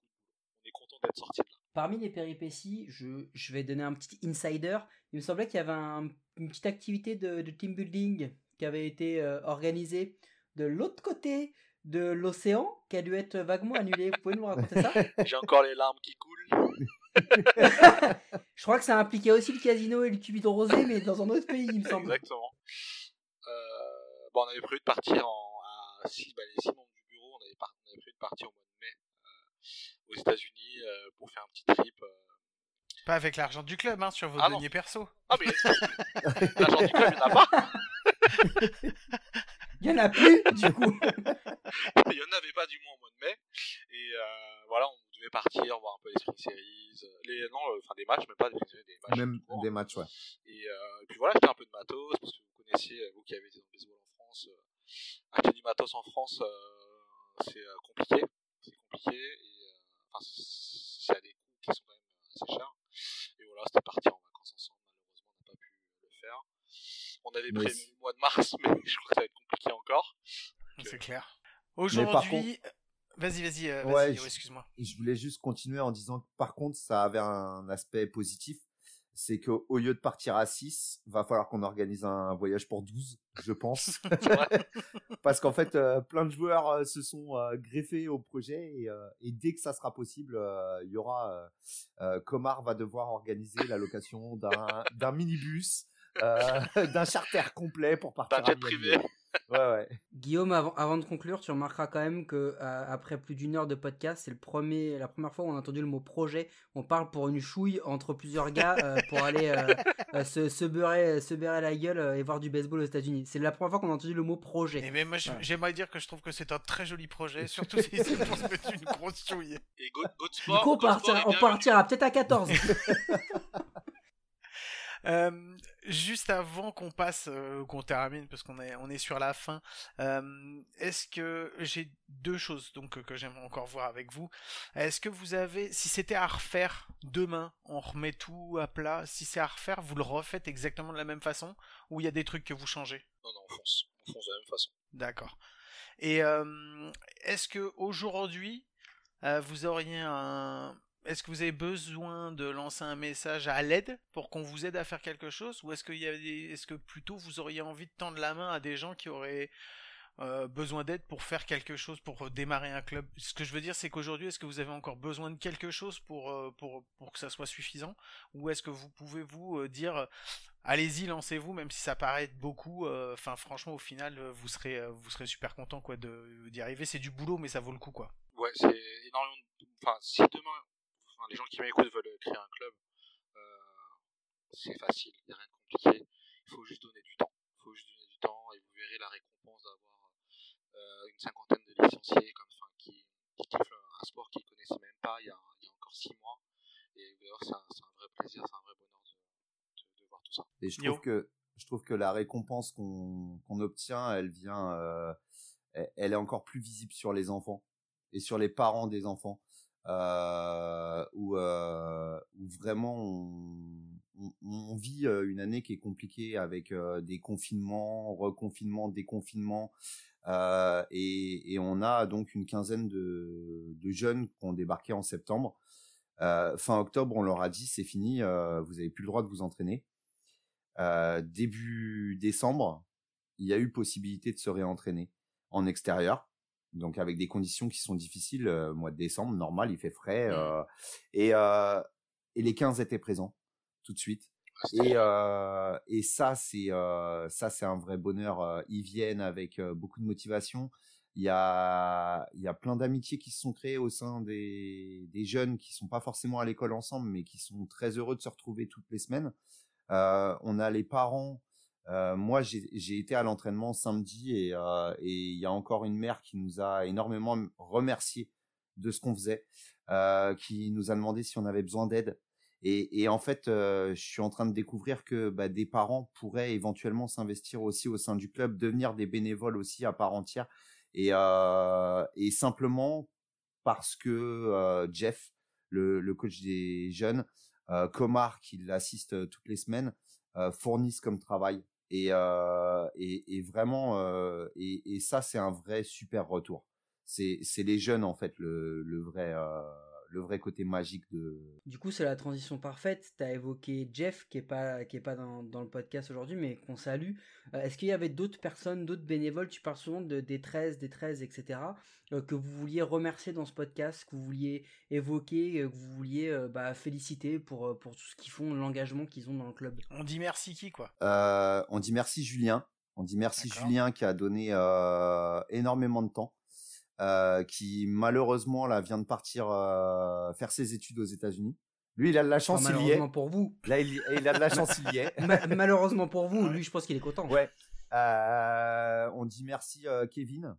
On est content d'être sorti de là. Parmi les péripéties, je, je vais donner un petit insider. Il me semblait qu'il y avait un- une petite activité de, de team building qui avait été euh, organisée de l'autre côté de l'océan, qui a dû être vaguement annulée. Vous pouvez nous raconter ça? J'ai encore les larmes qui coulent. Je crois que ça impliquait aussi le casino et le cubit rosé, mais dans un autre pays, il me semble. Exactement. Bon, on avait prévu de partir en, à six, bah, les six membres du bureau, on avait, par- on avait prévu de partir au mois de mai euh, aux États-Unis euh, pour faire un petit trip. euh. Pas avec l'argent du club, hein, sur vos Ah non. deniers perso. Ah, mais l'argent du club, il n'y en a pas. Il y en a plus, du coup. Il n'y en avait pas du moins au mois de mai. Et euh, voilà, on devait partir voir un peu les Spring Series. Les, non, euh, enfin des matchs, mais pas des des matchs. Même court. des matchs, ouais. Et, euh, et puis voilà, acheter un peu de matos, parce que vous connaissiez, vous qui avez été dans le baseball en France, euh, acheter du matos en France, euh, c'est euh, compliqué. C'est compliqué, et euh, enfin, c'est- à des coûts qui sont quand même assez chers. Et voilà, c'était partir en vacances ensemble, malheureusement, on n'a pas pu le faire. On avait prévu le mois de mars, mais je crois que ça va être compliqué encore. C'est clair. Aujourd'hui, vas-y, vas-y, vas-y, Ouais, excuse-moi. Je voulais juste continuer en disant que par contre, ça avait un aspect positif. C'est qu'au lieu de partir à 6, va falloir qu'on organise un voyage pour 12, je pense. Parce qu'en fait, euh, plein de joueurs euh, se sont euh, greffés au projet et, et dès que ça sera possible, il y aura Comar va devoir organiser la location d'un minibus, d'un charter complet pour partir à privé. Ouais, ouais. Guillaume, avant, avant de conclure, tu remarqueras quand même que euh, après plus d'une heure de podcast, c'est le premier, la première fois où on a entendu le mot projet. On parle pour une chouille entre plusieurs gars euh, pour aller euh, euh, se, se beurrer, se beurrer la gueule euh, et voir du baseball aux États-Unis. C'est la première fois qu'on a entendu le mot projet. Et mais moi, je- Voilà. j'aimerais dire que je trouve que c'est un très joli projet, surtout si c'est pour se mettre une grosse chouille. Et Go, Go Du coup, on Go partira, on partira peut-être à 14. Euh, juste avant qu'on passe, euh, qu'on termine, parce qu'on est, on est sur la fin, euh, est-ce que j'ai deux choses donc que j'aimerais encore voir avec vous. Est-ce que vous avez, si c'était à refaire demain, on remet tout à plat. Si c'est à refaire, vous le refaites exactement de la même façon, ou il y a des trucs que vous changez? Non, non, on fonce. On fonce de la même façon. D'accord. Et est-ce que aujourd'hui, vous auriez un, est-ce que vous avez besoin de lancer un message à l'aide pour qu'on vous aide à faire quelque chose, ou est-ce des, est-ce que plutôt vous auriez envie de tendre la main à des gens qui auraient euh, besoin d'aide pour faire quelque chose, pour démarrer un club? Ce que je veux dire, c'est qu'aujourd'hui, est-ce que vous avez encore besoin de quelque chose pour euh, pour que ça soit suffisant, ou est-ce que vous pouvez vous euh, dire allez-y, lancez-vous, même si ça paraît beaucoup. Enfin, franchement, au final, vous serez, vous serez super content quoi d'y arriver. C'est du boulot, mais ça vaut le coup quoi. Ouais, c'est énormément. Enfin, si demain, les gens qui m'écoutent veulent créer un club, euh, c'est facile, il n'y a rien de compliqué. Il faut juste donner du temps. Il faut juste donner du temps et vous verrez la récompense d'avoir euh, une cinquantaine de licenciés comme, enfin, qui, qui kiffent un sport qu'ils connaissaient même pas il y a, il y a encore six mois. Et d'ailleurs, c'est un, vrai plaisir, c'est un vrai bonheur de, de, de voir tout ça. Et je trouve que je trouve que la récompense qu'on obtient, elle vient, euh, elle est encore plus visible sur les enfants et sur les parents des enfants, euh, où, euh, où vraiment on, vit euh, une année qui est compliquée avec des confinements, reconfinements, déconfinements, et, on a donc une quinzaine de, jeunes qui ont débarqué en septembre. Fin octobre, on leur a dit c'est fini, vous avez plus le droit de vous entraîner. Début décembre, il y a eu possibilité de se réentraîner en extérieur, donc avec des conditions qui sont difficiles. Euh, mois de décembre, normal, il fait frais, euh, et, euh, et les 15 étaient présents tout de suite. Et, euh, et ça, c'est euh, ça, c'est un vrai bonheur. Euh, Ils viennent avec euh, beaucoup de motivation. Il y a, il y a plein d'amitiés qui se sont créées au sein des, des jeunes qui sont pas forcément à l'école ensemble, mais qui sont très heureux de se retrouver toutes les semaines. Euh, on a les parents. Euh, moi, j'ai été à l'entraînement samedi et euh, et il y a encore une mère qui nous a énormément remercié de ce qu'on faisait, euh, qui nous a demandé si on avait besoin d'aide. Et, et en fait, euh, je suis en train de découvrir que bah, des parents pourraient éventuellement s'investir aussi au sein du club, devenir des bénévoles aussi à part entière, et, euh, et simplement parce que Jeff, le, le coach des jeunes, Comar qui l'assiste toutes les semaines, fournissent comme travail. Et, euh, et, et vraiment, euh, et, et ça, c'est un vrai super retour. C'est les jeunes, en fait, le, le, vrai, euh, le vrai côté magique de... Du coup, c'est la transition parfaite. Tu as évoqué Jeff, qui est pas, qui est pas dans, dans le podcast aujourd'hui, mais qu'on salue. Euh, Est-ce qu'il y avait d'autres personnes, d'autres bénévoles? Tu parles souvent de, des 13, des 13, etc. euh, que vous vouliez remercier dans ce podcast, que vous vouliez évoquer, euh, que vous vouliez euh, bah, féliciter pour, euh, pour tout ce qu'ils font, l'engagement qu'ils ont dans le club? On dit merci qui quoi? Euh, on dit merci Julien. On dit merci. Julien qui a donné euh, énormément de temps, euh, qui malheureusement là vient de partir euh, faire ses études aux États-Unis. Lui, il a de la chance, Enfin, il y est. malheureusement pour vous. Là, il, il a de la chance, il y est. Ma- malheureusement pour vous, lui, je pense qu'il est content. Ouais. Euh, on dit merci Kevin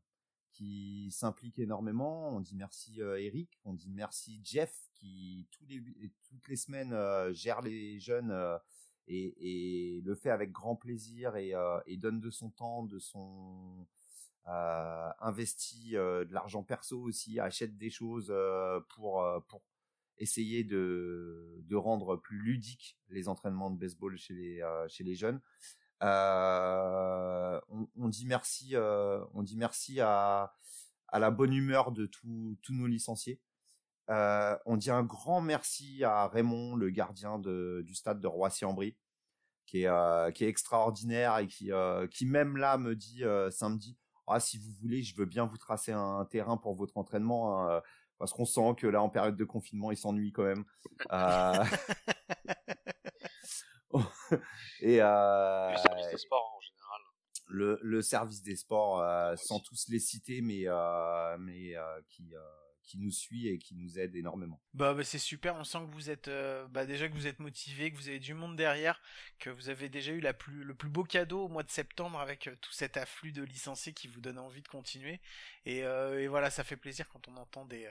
qui s'implique énormément. On dit merci Eric. On dit merci Jeff qui tous les, toutes les semaines gère les jeunes et, et le fait avec grand plaisir et, euh, et donne de son temps, de son investit euh, de l'argent perso aussi, achète des choses euh, pour euh, pour essayer de de rendre plus ludique les entraînements de baseball chez les euh, chez les jeunes. Euh, on, dit merci, euh, on dit merci à, à la bonne humeur de tous nos licenciés. Euh, on dit un grand merci à Raymond, le gardien de, du stade de Roissy-en-Brie, qui est euh, qui est extraordinaire et qui euh, qui même là me dit euh, samedi, ah si vous voulez, je veux bien vous tracer un, terrain pour votre entraînement. hein, euh, parce qu'on sent que là, en période de confinement, il s'ennuie quand même. Euh, et euh, Le service des sports en général. le, le service des sports, euh, sans tous les citer, mais, mais qui, qui nous suit et qui nous aide énormément. Bah, bah, c'est super, on sent que vous êtes euh, bah, déjà que vous êtes motivé, que vous avez du monde derrière, que vous avez déjà eu le plus beau cadeau au mois de septembre avec euh, tout cet afflux de licenciés qui vous donne envie de continuer. Et, euh, voilà, ça fait plaisir quand on entend des,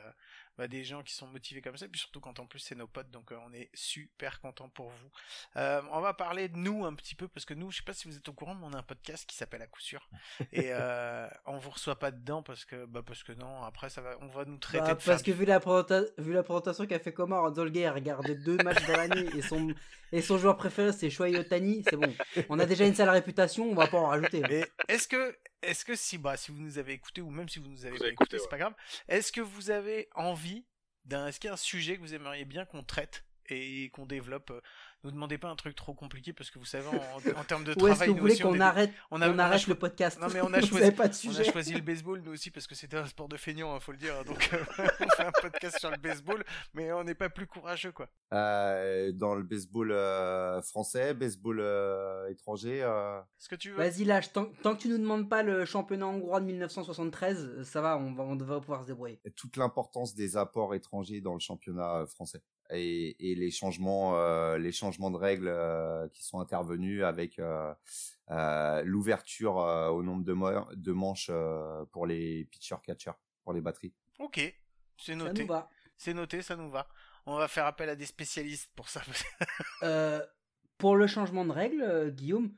bah, des gens qui sont motivés comme ça, et puis surtout quand en plus c'est nos potes, donc euh, on est super content pour vous. Euh, on va parler de nous un petit peu, parce que nous, je sais pas si vous êtes au courant, mais on a un podcast qui s'appelle à coup sûr. Et euh, on vous reçoit pas dedans parce que, bah, parce que non, après ça va, on va nous traiter Bah, de parce que vu la, présenta- vu la présentation qu'a fait Komar en Zolgay, a regardé deux matchs dans l'année et son, et son joueur préféré c'est Shohei Otani, c'est bon. On a déjà une sale réputation, on va pas en rajouter. Mais est-ce que, est-ce que si, bah, si vous nous avez écouté ou même si vous nous avez Vous avez écouté, écouté, c'est pas grave. Est-ce que vous avez envie d'un, est-ce qu'il y a un sujet que vous aimeriez bien qu'on traite et qu'on développe Ne demandez pas un truc trop compliqué parce que vous savez, en, en termes de Ou est-ce travail, que vous nous voulez aussi, on qu'on est- arrête, on a- on on a arrête cho- le podcast Non, mais on a Vous choisi- avez pas de On sujet. a choisi le baseball nous aussi parce que c'était un sport de feignant, hein, faut le dire. Donc euh, on fait un podcast sur le baseball, mais on n'est pas plus courageux quoi. Euh, dans le baseball euh, français, baseball euh, étranger, euh, Est-ce que tu veux Vas-y lâche, tant, tant que tu nous demandes pas le championnat hongrois de 1973, ça va, on va, on devrait pouvoir se débrouiller. toute l'importance des apports étrangers dans le championnat euh, français et, et les changements, euh, les changements de règles euh, qui sont intervenus avec euh, euh, l'ouverture euh, au nombre de, mo- de manches euh, pour les pitchers catchers, pour les batteries. Ok, c'est Ça noté. nous va. C'est noté, ça nous va. On va faire appel à des spécialistes pour ça. Euh, pour le changement de règles, euh, Guillaume,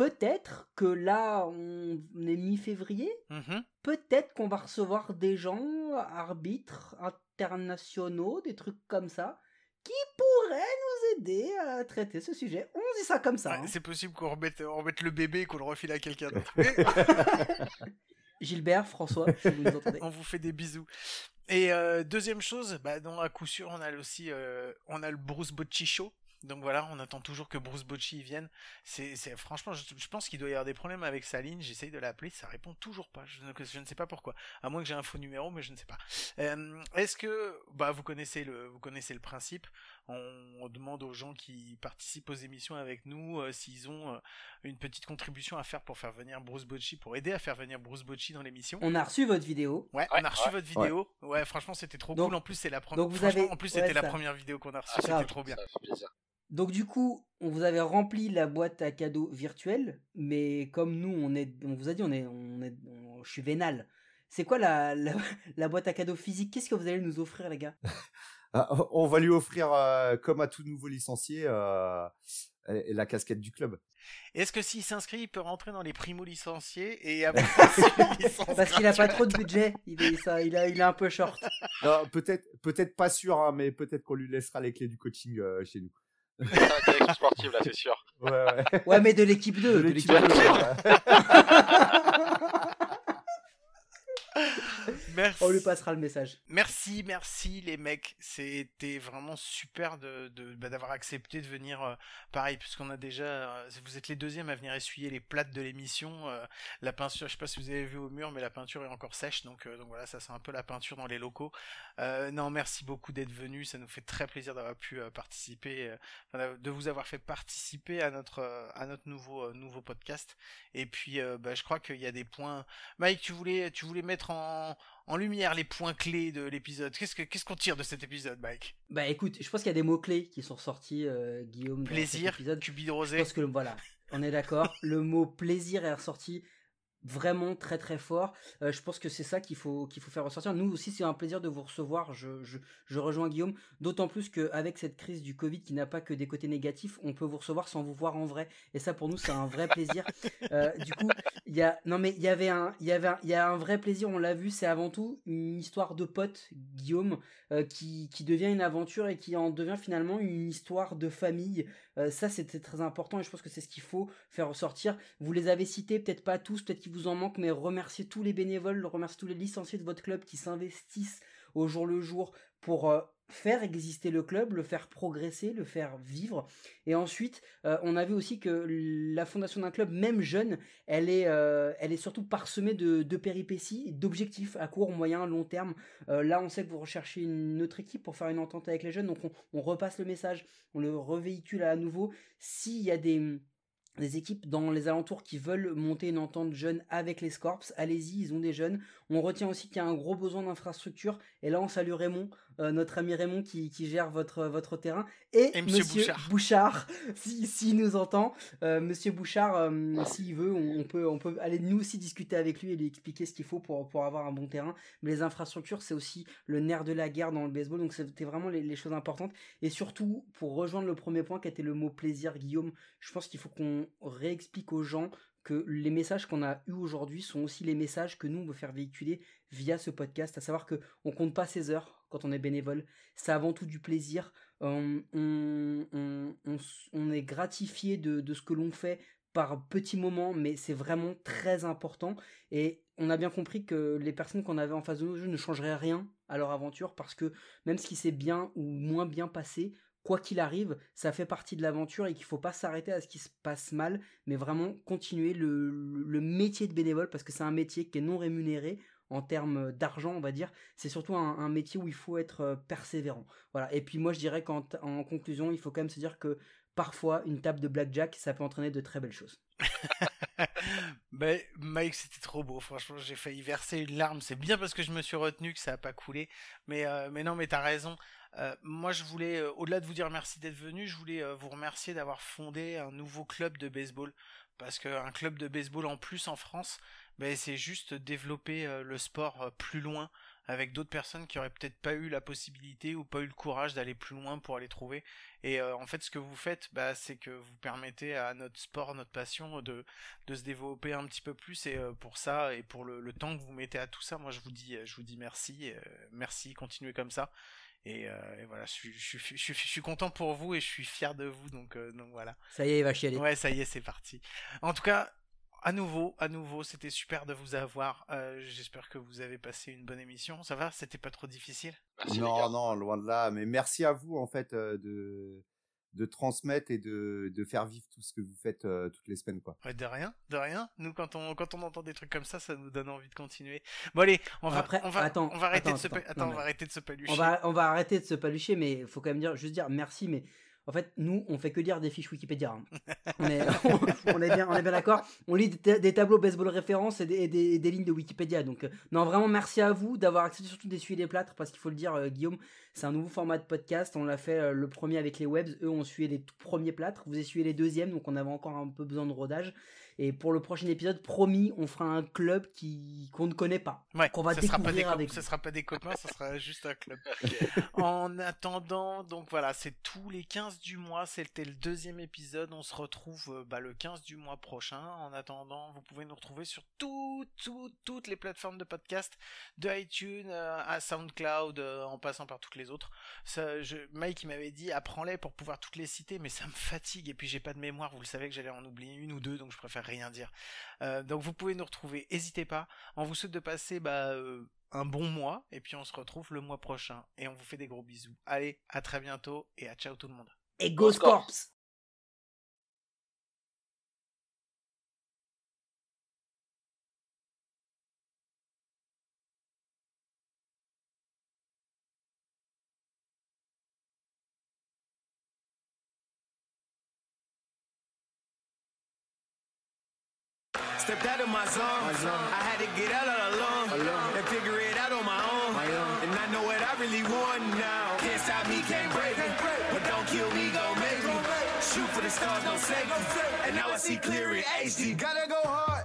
peut-être que là, on est mi-février, Mhm. peut-être qu'on va recevoir des gens, arbitres internationaux, des trucs comme ça, qui pourraient nous aider à traiter ce sujet. On dit ça comme ça. Hein. C'est possible qu'on remette, on remette le bébé et qu'on le refile à quelqu'un d'autre. Gilbert, François, si vous nous entendez. on vous fait des bisous. Et euh, deuxième chose, bah, dans à coup sûr, on a aussi, euh, on a le Bruce Bocci Show. Donc voilà, on attend toujours que Bruce Bocci vienne. C'est, franchement, je, je pense qu'il doit y avoir des problèmes avec sa ligne. J'essaye de l'appeler, ça répond toujours pas. Je, ne- je ne sais pas pourquoi. À moins que j'ai un faux numéro, mais je ne sais pas. Euh, est-ce que, bah, vous connaissez le, vous connaissez le principe? On, on demande aux gens qui participent aux émissions avec nous euh, s'ils ont euh, une petite contribution à faire pour faire venir Bruce Bocci, pour aider à faire venir Bruce Bocci dans l'émission. On a reçu votre vidéo. Ouais, Ouais, on a reçu ouais. votre vidéo. Ouais, franchement, c'était trop Donc- cool. En plus, c'est la première. donc vous franchement, avez- En plus, ouais, c'était la première vidéo qu'on a reçue. Ah, c'était trop bien. Ça fait plaisir. Donc du coup, on vous avait rempli la boîte à cadeaux virtuelle, mais comme nous, on est, on vous a dit, on est, on est, on- je suis vénal. C'est quoi la, la, la boîte à cadeaux physique? Qu'est-ce que vous allez nous offrir, les gars? Ah, on va lui offrir, euh, comme à tout nouveau licencié, euh, la casquette du club. Est-ce que s'il s'inscrit, il peut rentrer dans les primo licenciés et avoir Parce qu'il a pas trop de budget. Il est, ça, il a, il est un peu short. Peut-être, peut-être pas sûr, hein, mais peut-être qu'on lui laissera les clés du coaching euh, chez nous. Direction sportive, là, c'est sûr. Ouais, ouais. Ouais, mais de l'équipe 2. De l'équipe l'équipe deux, deux. ouais. Merci. On lui passera le message. Merci, merci les mecs. C'était vraiment super de de- bah, d'avoir accepté de venir. euh, pareil, puisqu'on a déjà. euh, vous êtes les deuxièmes à venir essuyer les plates de l'émission. euh, la peinture, je sais pas si vous avez vu au mur, mais la peinture est encore sèche. Donc, donc voilà, ça c'est un peu la peinture dans les locaux. Non, merci beaucoup d'être venus. Ça nous fait très plaisir d'avoir pu participer, de vous avoir fait participer à notre à notre nouveau nouveau podcast. Et puis, bah, je crois qu'il y a des points. Mike, tu voulais tu voulais mettre en en lumière les points clés de l'épisode. Qu'est-ce que qu'est-ce qu'on tire de cet épisode, Mike? Bah écoute, je pense qu'il y a des mots-clés qui sont ressortis, euh, Guillaume. dans Plaisir, cet épisode. cubi de Je rosé. pense que voilà, on est d'accord. le mot plaisir est ressorti vraiment très très fort. Euh, je pense que c'est ça qu'il faut qu'il faut faire ressortir. Nous aussi, c'est un plaisir de vous recevoir. Je, je, je rejoins Guillaume. D'autant plus qu'avec cette crise du Covid qui n'a pas que des côtés négatifs, on peut vous recevoir sans vous voir en vrai. Et ça, pour nous, c'est un vrai plaisir. Euh, du coup, il y a non mais il y avait un il y avait il y a un vrai plaisir. On l'a vu. C'est avant tout une histoire de potes, Guillaume, euh, qui qui devient une aventure et qui en devient finalement une histoire de famille. Euh, ça, c'était très important et je pense que c'est ce qu'il faut faire ressortir. Vous les avez cités, peut-être pas tous, peut-être qu'il vous en manque, mais remerciez tous les bénévoles, remerciez tous les licenciés de votre club qui s'investissent au jour le jour pour euh, faire exister le club, le faire progresser, le faire vivre. Et ensuite, euh, on a vu aussi que la fondation d'un club, même jeune, elle est, euh, elle est surtout parsemée de, péripéties, d'objectifs à court, moyen, long terme. Euh, là, on sait que vous recherchez une autre équipe pour faire une entente avec les jeunes, donc on, repasse le message, on le revéhicule à nouveau. S'il y a des des équipes dans les alentours qui veulent monter une entente jeune avec les Scorps, allez-y, ils ont des jeunes. On retient aussi qu'il y a un gros besoin d'infrastructure, et là on salue Raymond, euh, notre ami Raymond qui, qui gère votre, votre terrain, et, Et Monsieur Monsieur Bouchard. Bouchard, si, s'il nous entend, euh, Monsieur Bouchard, euh, s'il veut, on, on peut, on peut aller nous aussi discuter avec lui et lui expliquer ce qu'il faut pour, pour avoir un bon terrain. Mais les infrastructures, c'est aussi le nerf de la guerre dans le baseball, donc c'était vraiment les, les choses importantes. Et surtout, pour rejoindre le premier point qui était le mot plaisir, Guillaume, je pense qu'il faut qu'on réexplique aux gens que les messages qu'on a eus aujourd'hui sont aussi les messages que nous on veut faire véhiculer via ce podcast, à savoir que on compte pas ses heures quand on est bénévole, c'est avant tout du plaisir, on, est gratifié de, ce que l'on fait par petits moments, mais c'est vraiment très important. Et on a bien compris que les personnes qu'on avait en face de nos jeux ne changeraient rien à leur aventure parce que même ce qui s'est bien ou moins bien passé, quoi qu'il arrive, ça fait partie de l'aventure et qu'il faut pas s'arrêter à ce qui se passe mal, mais vraiment continuer le métier de bénévole parce que c'est un métier qui est non rémunéré en termes d'argent, on va dire. C'est surtout un, métier où il faut être euh, persévérant. Voilà. Et puis moi, je dirais qu'en en conclusion, il faut quand même se dire que parfois, une table de blackjack, ça peut entraîner de très belles choses. Ben, Mike, c'était trop beau. Franchement, j'ai failli verser une larme. C'est bien parce que je me suis retenu que ça a pas coulé. Mais, euh, mais non, mais t'as raison. Euh, moi, je voulais, euh, au-delà de vous dire merci d'être venu, je voulais euh, vous remercier d'avoir fondé un nouveau club de baseball. Parce qu'un club de baseball en plus en France, ben, c'est juste développer euh, le sport euh, plus loin avec d'autres personnes qui auraient peut-être pas eu la possibilité ou pas eu le courage d'aller plus loin pour aller trouver. Et euh, en fait, ce que vous faites, bah, c'est que vous permettez à notre sport, notre passion, de, de se développer un petit peu plus. Et euh, pour ça, et pour le, le temps que vous mettez à tout ça, moi, je vous dis, je vous dis merci, euh, merci, continuez comme ça. Et, et voilà, je suis, je, suis, je, suis, je suis content pour vous et je suis fier de vous. Donc, donc voilà. Ça y est, il va chialer. Ouais, ça y est, c'est parti. En tout cas, à nouveau, à nouveau, c'était super de vous avoir. Euh, J'espère que vous avez passé une bonne émission. Ça va? C'était pas trop difficile? Merci non, non, loin de là. Mais merci à vous, en fait, euh, de, de transmettre et de, de faire vivre tout ce que vous faites euh, toutes les semaines, quoi. Ouais, de rien, de rien. Nous, quand on, quand on entend des trucs comme ça, ça nous donne envie de continuer. Bon, allez, on va, Après, on va, attends, on va arrêter attends, de se, pa- attends, attends, non, on va arrêter de se palucher. On va, on va arrêter de se palucher, mais il faut quand même dire, juste dire merci, mais en fait, nous, on fait que lire des fiches Wikipédia. hein. On est, on est bien, on est bien d'accord. On lit des, ta- des tableaux baseball références et des, et des- et des lignes de Wikipédia. Donc, euh, non, vraiment, merci à vous d'avoir accepté surtout d'essuyer les plâtres, parce qu'il faut le dire, euh, Guillaume, c'est un nouveau format de podcast. On l'a fait euh, le premier avec les webs. Eux ont essuyé les tout premiers plâtres. Vous essuyez les deuxièmes, donc on avait encore un peu besoin de rodage. Et pour le prochain épisode, promis, on fera un club qui qu'on ne connaît pas. Ouais, qu'on va ça sera pas des découvrir avec ça vous. sera pas des copains, ça sera juste un club. en attendant, donc voilà, c'est tous les 15 du mois, c'était le deuxième épisode, on se retrouve euh, bah, le 15 du mois prochain. En attendant, vous pouvez nous retrouver sur tout, tout- toutes les plateformes de podcast, de iTunes euh, à SoundCloud, euh, en passant par toutes les autres. Ça, je, Mike il m'avait dit apprends-les pour pouvoir toutes les citer, mais ça me fatigue et puis j'ai pas de mémoire, vous le savez que j'allais en oublier une ou deux, donc je préfère rien dire. Euh, donc vous pouvez nous retrouver, n'hésitez pas. On vous souhaite de passer bah, euh, un bon mois et puis on se retrouve le mois prochain et on vous fait des gros bisous. Allez, à très bientôt et à ciao tout le monde. Et Go Scorps. Stepped out of my zone. I had to get out all alone and figure it out on my own. And I know what I really want now. Can't stop me, can't break me. But don't kill me, go make me. Shoot for the stars, don't save me. And now I see clear in HD. Gotta go hard.